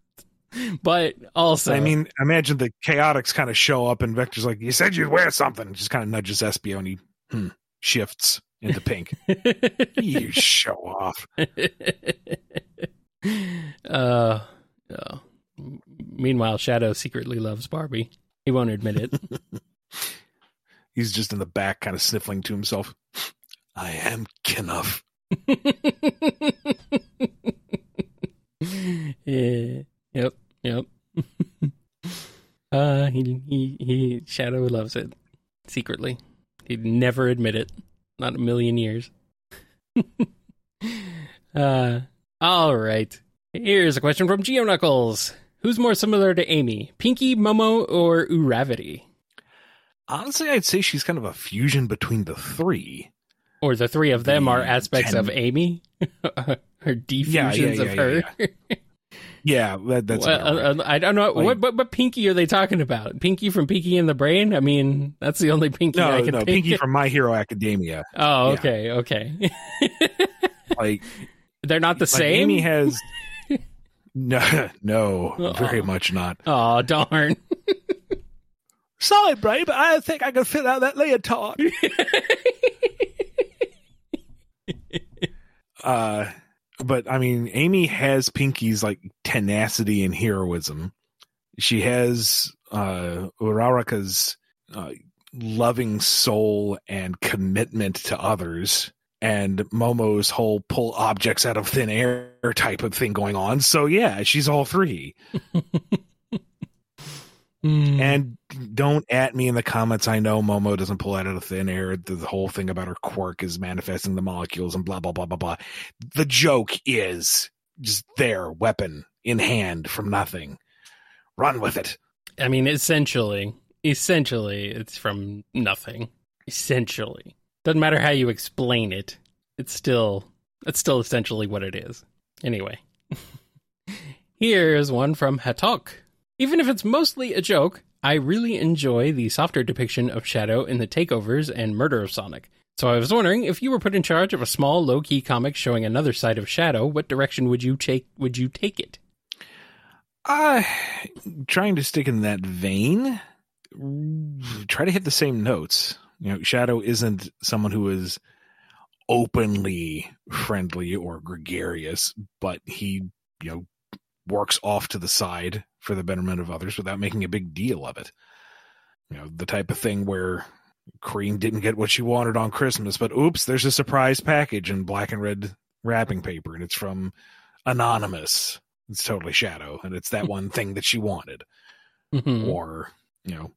but also, I mean, imagine the chaotics kind of show up, and Vector's like, "You said you'd wear something." Just kind of nudges Espio, and he hmm, shifts into pink. you show off. uh, oh. Meanwhile, Shadow secretly loves Barbie. He won't admit it. He's just in the back, kind of sniffling to himself. I am Kenough. yeah. Yep. Yep. uh, he he he. Shadow loves it secretly. He'd never admit it. Not a million years. uh, all right. Here's a question from Geo Knuckles. Who's more similar to Amy, Pinky, Momo, or Uravity? Honestly, I'd say she's kind of a fusion between the three. Or the three of them the are aspects ten... of Amy, or defusions yeah, yeah, yeah, of her. Yeah, that, that's. Well, uh, uh, I don't know like, what, what, what Pinky are they talking about? Pinky from Pinky in the Brain? I mean, that's the only Pinky no, I can. No, Pinky from My Hero Academia. Oh, okay, okay. like they're not the like same. Amy has no, no, Uh-oh. very much not. Oh darn! Sorry, Bray, but I think I can fit out that leotard. Uh, but I mean, Amy has Pinky's like tenacity and heroism. She has uh Uraraka's uh, loving soul and commitment to others and Momo's whole pull objects out of thin air type of thing going on. So yeah, she's all three. mm. And don't at me in the comments. I know Momo doesn't pull out of thin air. The, whole thing about her quirk is manifesting the molecules and blah blah blah blah blah. The joke is just there, weapon in hand from nothing. Run with it. I mean, essentially, essentially, it's from nothing. Essentially, doesn't matter how you explain it. It's still, it's still essentially what it is. Anyway, here's one from Hatok. Even if it's mostly a joke, I really enjoy the softer depiction of Shadow in the takeovers and murder of Sonic. So I was wondering if you were put in charge of a small, low-key comic showing another side of Shadow, what direction would you take? Would you take it? Uh trying to stick in that vein. Try to hit the same notes. You know, Shadow isn't someone who is openly friendly or gregarious, but he, you know, works off to the side for the betterment of others without making a big deal of it. You know, the type of thing where Cream didn't get what she wanted on Christmas, but oops, there's a surprise package in black and red wrapping paper, and it's from Anonymous. It's totally Shadow, and it's that one thing that she wanted. Mhm. Or, you know,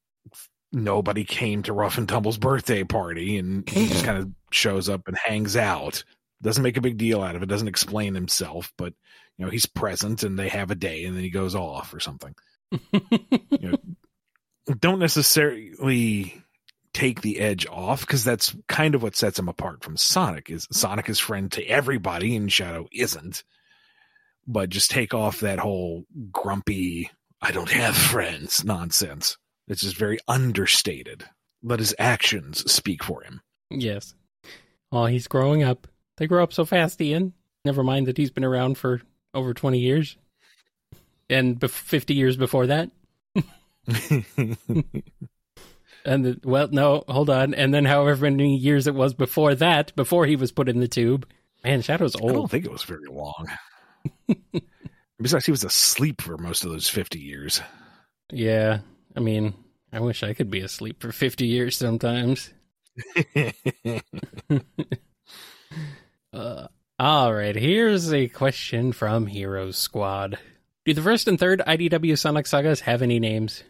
nobody came to Rough and Tumble's birthday party, and he just kind of shows up and hangs out. Doesn't make a big deal out of it, doesn't explain himself, but, you know, he's present and they have a day and then he goes off or something. Don't necessarily take the edge off because that's kind of what sets him apart from Sonic is Sonic is friend to everybody and Shadow isn't. But just take off that whole grumpy I don't have friends nonsense. It's just very understated. Let his actions speak for him. yes. Oh, he's growing up. They grow up so fast, Ian. Never mind that he's been around for over 20 years. And bef 50 years before that. And the, well, no, hold on. And then however many years it was before that, before he was put in the tube. Man, Shadow's old. I don't think it was very long. Besides, he was asleep for most of those 50 years. Yeah. I mean, I wish I could be asleep for 50 years sometimes. Uh, all right, here's a question from Heroes Squad. Do the first and third IDW Sonic sagas have any names?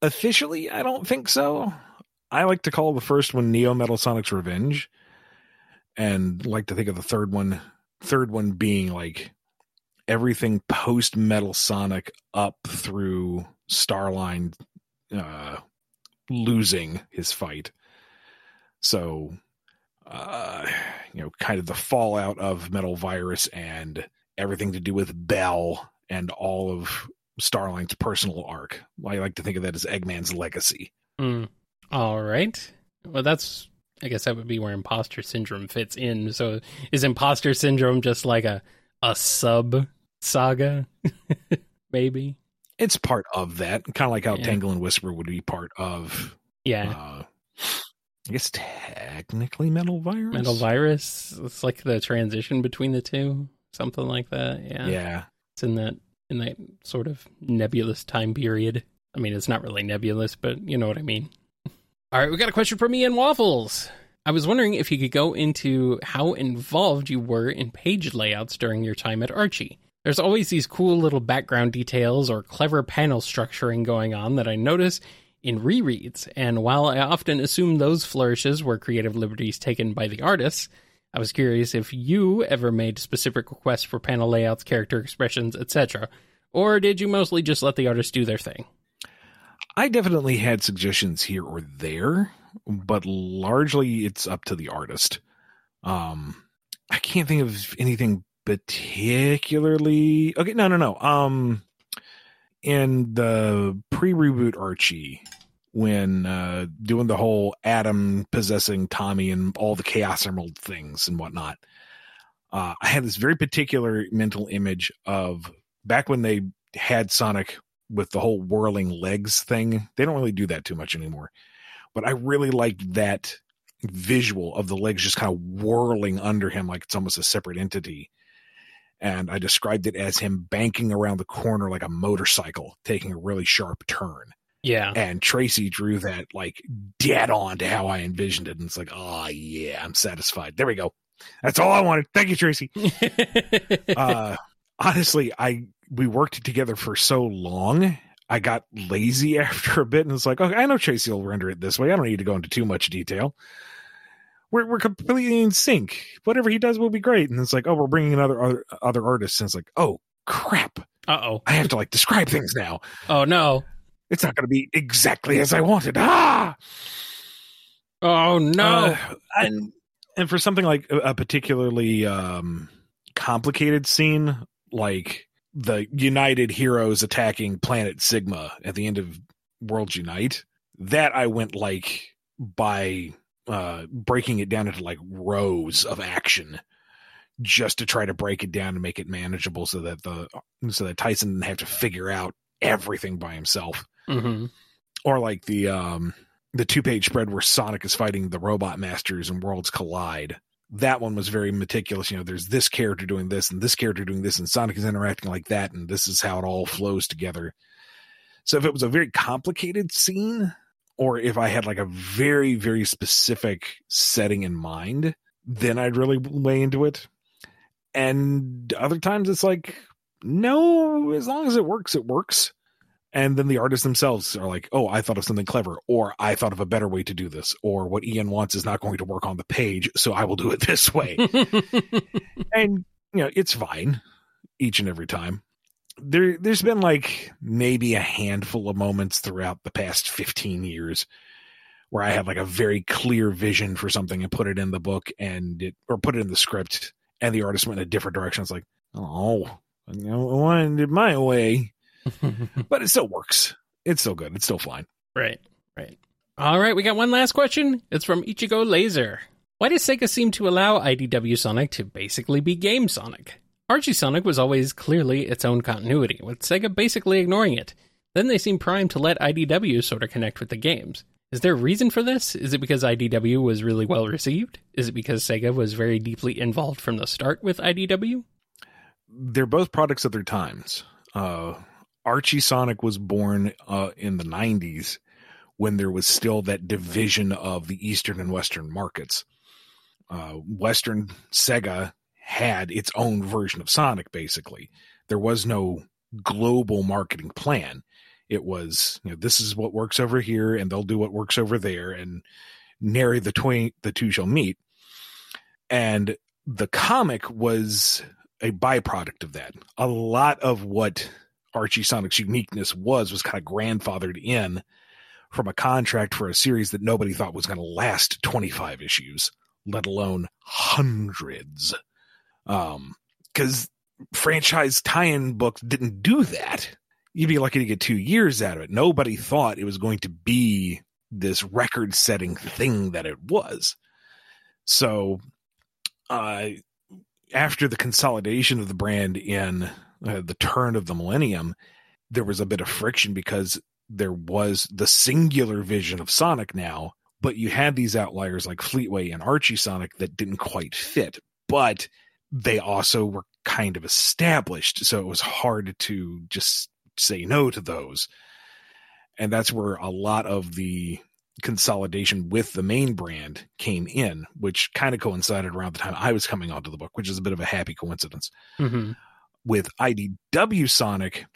Officially, I don't think so. I like to call the first one Neo Metal Sonic's Revenge, and like to think of the third one, third one being like everything post Metal Sonic up through Starline uh, losing his fight. So, uh, you know, kind of the fallout of Metal Virus and everything to do with Belle and all of Starline's personal arc. I like to think of that as Eggman's legacy. Hmm. All right. Well, that's, I guess that would be where imposter syndrome fits in. So is imposter syndrome just like a, a sub saga? Maybe. It's part of that, kind of like how Yeah. Tangle and Whisper would be part of. Yeah. Uh, I guess technically Metal Virus. Metal Virus. It's like the transition between the two. Something like that. Yeah. Yeah. It's in that in that sort of nebulous time period. I mean, it's not really nebulous, but you know what I mean. All right, we got a question from Ian Waffles. I was wondering if you could go into how involved you were in page layouts during your time at Archie. There's always these cool little background details or clever panel structuring going on that I notice in rereads, and while I often assume those flourishes were creative liberties taken by the artists, I was curious if you ever made specific requests for panel layouts, character expressions, etc., or did you mostly just let the artists do their thing? I definitely had suggestions here or there, but largely it's up to the artist. Um, I can't think of anything particularly. Okay, no, no, no. Um, in the pre-reboot Archie, when uh, doing the whole Adam possessing Tommy and all the Chaos Emerald things and whatnot, uh, I had this very particular mental image of back when they had Sonic with the whole whirling legs thing. They don't really do that too much anymore. But I really liked that visual of the legs just kind of whirling under him like it's almost a separate entity. And I described it as him banking around the corner like a motorcycle, taking a really sharp turn. Yeah. And Tracy drew that like dead on to how I envisioned it. And it's like, oh, yeah, I'm satisfied. There we go. That's all I wanted. Thank you, Tracy uh honestly i we worked together for so long I got lazy after a bit and it's like, okay, I know Tracy will render it this way. I don't need to go into too much detail. We're we're completely in sync. Whatever he does will be great. And it's like, oh, we're bringing another other other, artists. And it's like, oh crap, Uh oh. I have to like describe things now. Oh no. It's not going to be exactly as I wanted. Ah, Oh no. Uh, and and for something like a, a particularly um, complicated scene, like the United heroes attacking Planet Sigma at the end of Worlds Unite, that I went like by uh, breaking it down into like rows of action, just to try to break it down and make it manageable, so that the so that Tyson didn't have to figure out everything by himself hmm or like the um the two page spread where Sonic is fighting the robot masters and worlds collide. That one was very meticulous. You know, there's this character doing this and this character doing this, and Sonic is interacting like that, and this is how it all flows together. So if it was a very complicated scene, or if I had like a very, very specific setting in mind, then I'd really weigh into it. And other times it's like, no, as long as it works, it works. And then the artists themselves are like oh i thought of something clever or i thought of a better way to do this or what ian wants is not going to work on the page so i will do it this way. And you know it's fine each and every time. There there's been like maybe a handful of moments throughout the past 15 years where i had like a very clear vision for something and put it in the book and it or put it in the script and the artist went in a different direction. It's like oh I wanted it my way but it still works. It's still good. It's still fine. right. Right. All right. We got one last question. It's from Ichigo Laser. Why does Sega seem to allow IDW Sonic to basically be Game Sonic? Archie Sonic was always clearly its own continuity, with Sega basically ignoring it. Then they seem primed to let IDW sort of connect with the games. Is there a reason for this? Is it because IDW was really well received? Is it because Sega was very deeply involved from the start with IDW? They're both products of their times. Uh, Archie Sonic was born uh, in the 90s when there was still that division of the Eastern and Western markets. Uh, Western Sega had its own version of Sonic, basically. There was no global marketing plan. It was, you know, this is what works over here, and they'll do what works over there, and nary the twain the two shall meet. And the comic was a byproduct of that. A lot of what Archie Sonic's uniqueness was was kind of grandfathered in from a contract for a series that nobody thought was going to last 25 issues, let alone hundreds. Um, because franchise tie-in books didn't do that. You'd be lucky to get two years out of it. Nobody thought it was going to be this record-setting thing that it was. So, uh, after the consolidation of the brand in uh, the turn of the millennium, there was a bit of friction because there was the singular vision of Sonic now, but you had these outliers like Fleetway and Archie Sonic that didn't quite fit, but they also were kind of established. So it was hard to just say no to those. And that's where a lot of the consolidation with the main brand came in, which kind of coincided around the time I was coming onto the book, which is a bit of a happy coincidence. Mm-hmm. With IDW Sonic,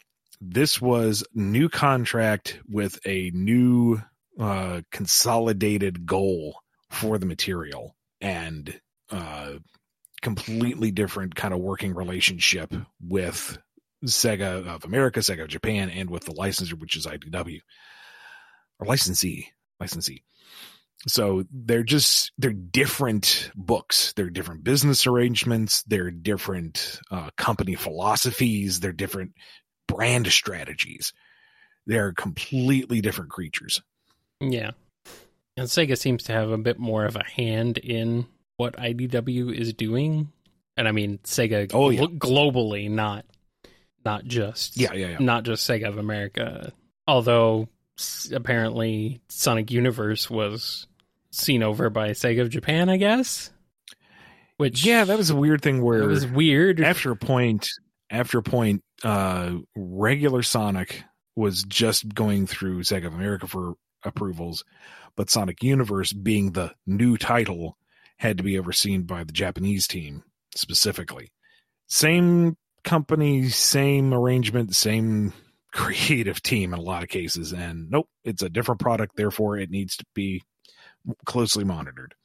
this was new contract with a new uh, consolidated goal for the material and uh, completely different kind of working relationship with Sega of America, Sega of Japan, and with the licensor, which is IDW or licensee, licensee. So they're just they're different books. They're different business arrangements. They're different uh, company philosophies. They're different brand strategies. They're completely different creatures. Yeah. And Sega seems to have a bit more of a hand in what IDW is doing. And I mean Sega Oh, yeah. globally, not not just Yeah, yeah, yeah. not just Sega of America. Although apparently Sonic Universe was seen over by Sega of Japan, I guess. Which Yeah, that was a weird thing where it was weird. after a point, after a point, uh, regular Sonic was just going through Sega of America for approvals, but Sonic Universe, being the new title, had to be overseen by the Japanese team specifically. Same company, same arrangement, same creative team in a lot of cases. And nope, it's a different product. Therefore, it needs to be closely monitored.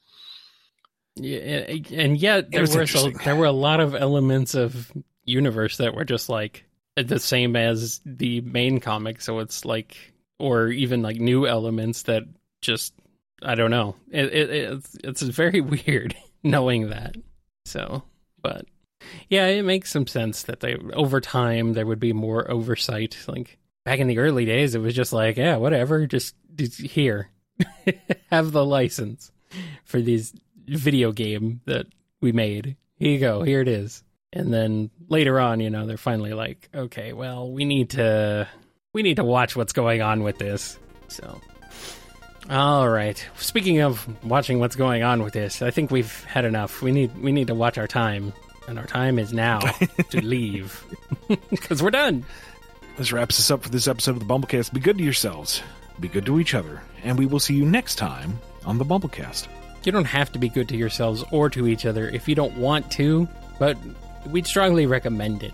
Yeah, and yet there were a, there were a lot of elements of universe that were just like the same as the main comic. So it's like, or even like new elements that just I don't know. It, it it's it's very weird knowing that. So, but yeah, it makes some sense that they over time there would be more oversight. Like back in the early days, it was just like, yeah, whatever, just, just here, have the license for these video game that we made. Here you go, here it is. And then later on, you know, they're finally like, okay, well, we need to we need to watch what's going on with this. So all right. Speaking of watching what's going on with this, I think we've had enough. We need we need to watch our time, and our time is now to leave because we're done. This wraps us up for this episode of the BumbleKast. Be good to yourselves, be good to each other, and we will see you next time on the BumbleKast. You don't have to be good to yourselves or to each other if you don't want to, but we'd strongly recommend it.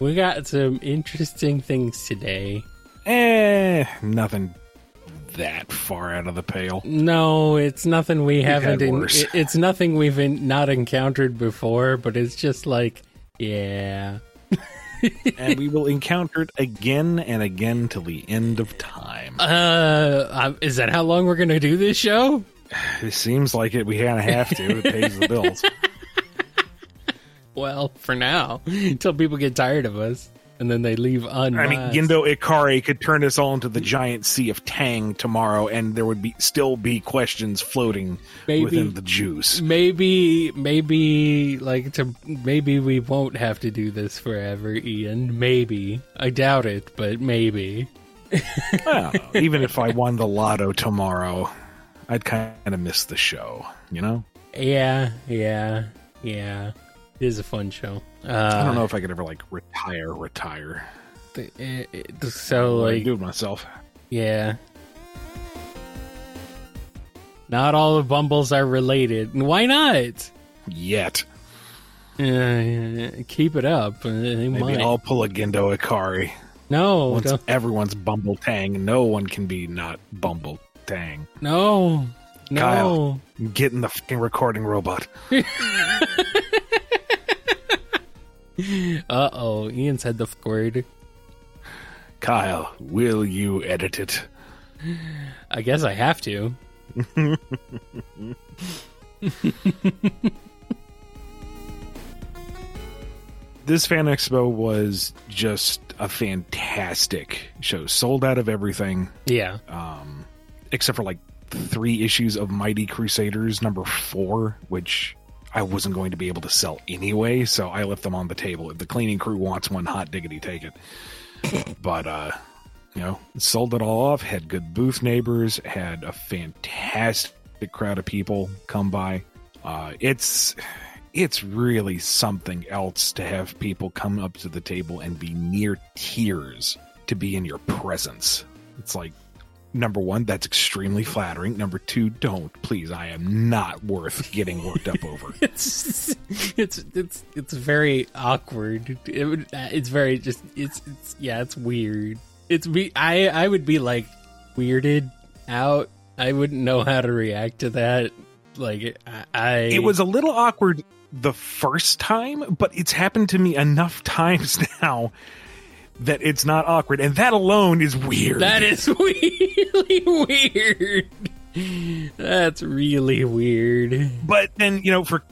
We got some interesting things today. Eh, nothing that far out of the pale. No, it's nothing we haven't. it's nothing we've in, not encountered before, but it's just like, yeah, and we will encounter it again and again till the end of time. Uh, is that how long we're gonna do this show? It seems like it. We kind of have to. It pays the bills. Well, for now, until people get tired of us and then they leave I mean, Gendo Ikari could turn us all into the giant sea of Tang tomorrow, and there would be still be questions floating Maybe. within the juice. maybe, maybe, like to maybe we won't have to do this forever, Ian. Maybe I doubt it, but maybe. Well, even if I won the lotto tomorrow, I'd kind of miss the show. You know, Yeah, yeah, yeah. It is a fun show. Uh, I don't know if I could ever like retire. Retire. th- it- it- so I like, do it myself. Yeah. Not all the Bumbles are related. Why not? Yet, Uh, keep it up. Uh, They maybe might. I'll pull a Gendo Ikari. no, Once don't- everyone's Bumble Tang, no one can be not Bumble Tang. no, no. Kyle. Get in the fucking recording robot. Uh oh, Ian said the f- word. Kyle, will you edit it? I guess I have to. this fan expo was just a fantastic show sold out of everything Yeah. um except for like three issues of mighty crusaders number four which i wasn't going to be able to sell anyway so i left them on the table. If the cleaning crew wants one hot diggity take it. But uh you know sold it all off had good booth neighbors had a fantastic crowd of people come by. Uh it's it's really something else to have people come up to the table and be near tears to be in your presence. It's like number one, that's extremely flattering. Number two, don't please. I am not worth getting worked up over. It's it's it's it's very awkward. It would, uh, it's very just it's it's yeah, it's weird. It's be I I would be like weirded out. I wouldn't know how to react to that. Like I, I It was a little awkward the first time, but it's happened to me enough times now that it's not awkward, and that alone is weird. that is really weird. That's really weird. but then you know for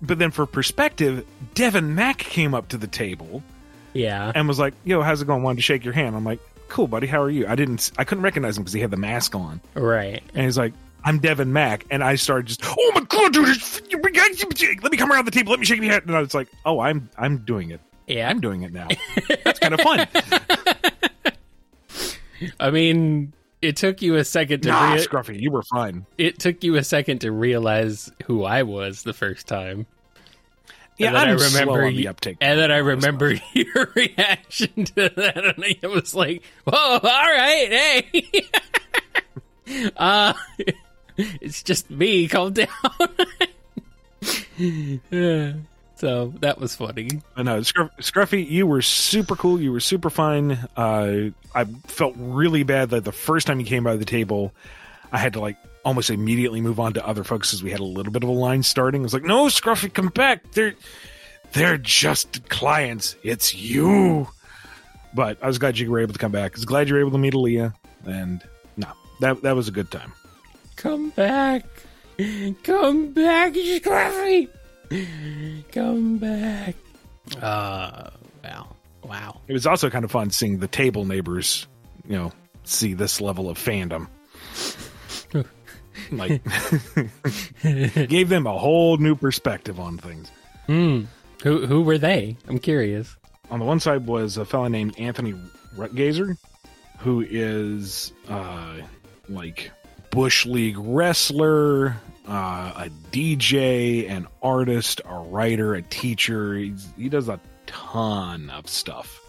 but then for perspective devin mack came up to the table Yeah. and was like yo how's it going wanted to shake your hand i'm like cool buddy how are you i didn't i couldn't recognize him because he had the mask on Right. and he's like i'm devin mack and i started just oh my god dude let me come around the table let me shake your hand and i was like oh i'm i'm doing it Yeah. i'm doing it now that's kind of fun I mean, it took you a second to nah rea- scruffy you were fun it took you a second to realize who I was the first time. yeah And i'm I remember slow on you- the uptake And then I remember your reaction to that, and it was like, "Whoa, all right, hey, uh, it's just me. Calm down." So that was funny. But no, Scruff, Scruffy, you were super cool. You were super fun. Uh, I felt really bad that the first time you came by the table, I had to like almost immediately move on to other folks because we had a little bit of a line starting. I was like, no, Scruffy, come back. They're they're just clients. It's you. But I was glad you were able to come back. I was glad you were able to meet Aleah. And no, that that was a good time. Come back. Come back, Scruffy. Come back. Uh, wow. Wow. It was also kind of fun seeing the table neighbors, you know, see this level of fandom. like, gave them a whole new perspective on things. Hmm. Who who were they? I'm curious. On the one side was a fella named Anthony Rutgazer, who is uh, like bush league wrestler, uh, a DJ, an artist, a writer, a teacher. He's, he does a ton of stuff.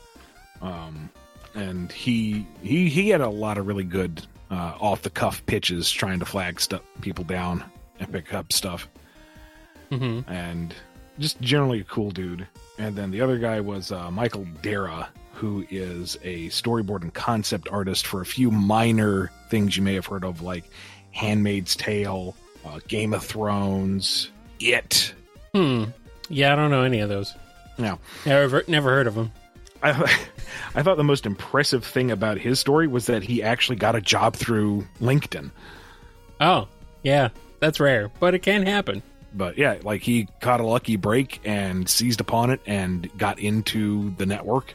Um, and he he he had a lot of really good uh, off the cuff pitches trying to flag stuff people down and pick up stuff Mm-hmm. and just generally a cool dude. And then the other guy was uh, Michael Dara, who is a storyboard and concept artist for a few minor things you may have heard of, like Handmaid's Tale, uh, Game of Thrones, It. Hmm. Yeah, I don't know any of those. No, Never never heard of them. I, I thought the most impressive thing about his story was that he actually got a job through LinkedIn. Oh, yeah, that's rare, but it can happen. But yeah, like he caught a lucky break and seized upon it and got into the network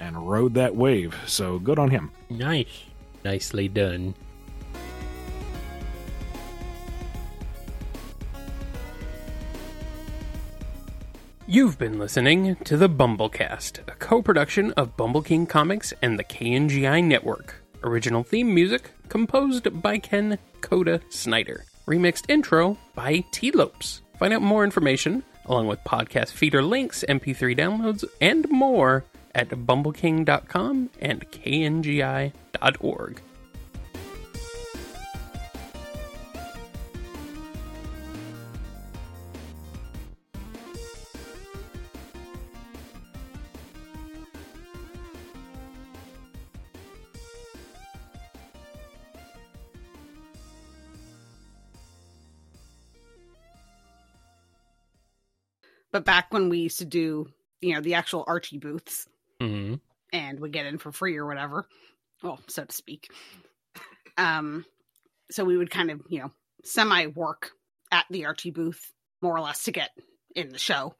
and rode that wave. So good on him. Nice, nicely done. You've been listening to the BumbleKast, a co-production of Bumble King Comics and the KNGI Network. Original theme music composed by Ken Coda Snyder. Remixed intro by Tee Lopes. Find out more information, along with podcast feeder links, MP3 downloads, and more at bumbleking.com and kngi.org. But back when we used to do, you know, the actual Archie booths Mm-hmm. and would get in for free or whatever, well, so to speak. Um, so we would kind of, you know, semi work at the Archie booth more or less to get in the show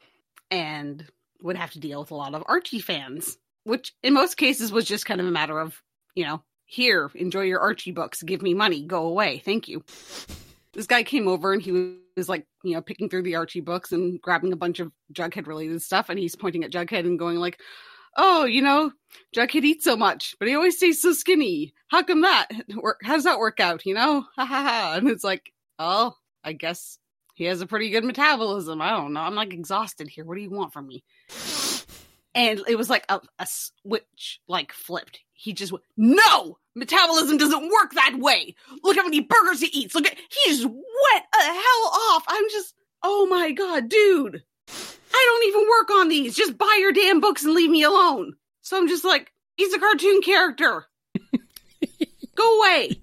and would have to deal with a lot of Archie fans, which in most cases was just kind of a matter of, you know, here, enjoy your Archie books, give me money, go away, thank you. This guy came over and he was like, you know, picking through the Archie books and grabbing a bunch of Jughead related stuff, and he's pointing at Jughead and going like, "Oh, you know, Jughead eats so much, but he always stays so skinny. How come that? How does that work out? You know? Ha ha ha!" And it's like, "Oh, I guess he has a pretty good metabolism. I don't know. I'm like exhausted here. What do you want from me?" And it was like a, a switch, like flipped. He just went, "No, metabolism doesn't work that way. Look how many burgers he eats. Look at he just went the hell off. I'm just, oh my god, dude. I don't even work on these. Just buy your damn books and leave me alone. So I'm just like, he's a cartoon character. Go away.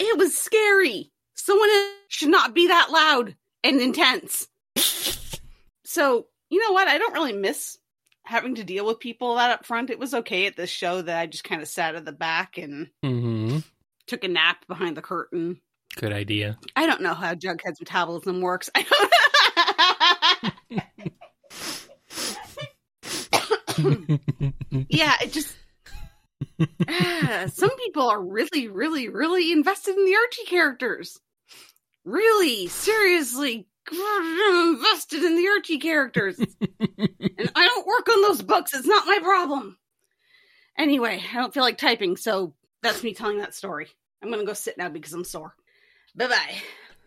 it was scary. Someone should not be that loud and intense. So, you know what? I don't really miss having to deal with people that up front. It was okay at this show that I just kind of sat at the back and Mm-hmm. took a nap behind the curtain. Good idea. I don't know how Jughead's metabolism works. I don't. yeah, it just. Ah, some people are really, really, really invested in the Archie characters. Really, seriously invested in the Archie characters. and I don't work on those books. It's not my problem. Anyway, I don't feel like typing, so that's me telling that story. I'm going to go sit now because I'm sore. Bye bye.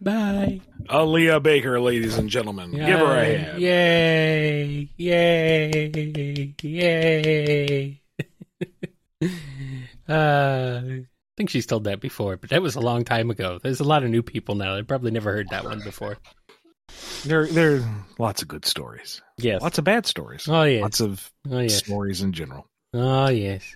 Bye. Aleah Baker, ladies and gentlemen. Give her a hand. Yay! Yay! Yay! uh, I think she's told that before, but that was a long time ago. There's a lot of new people now. They probably never heard that one before. There, there are lots of good stories. Yes. Lots of bad stories. Oh yes. Lots of Oh yes. stories in general. Oh yes.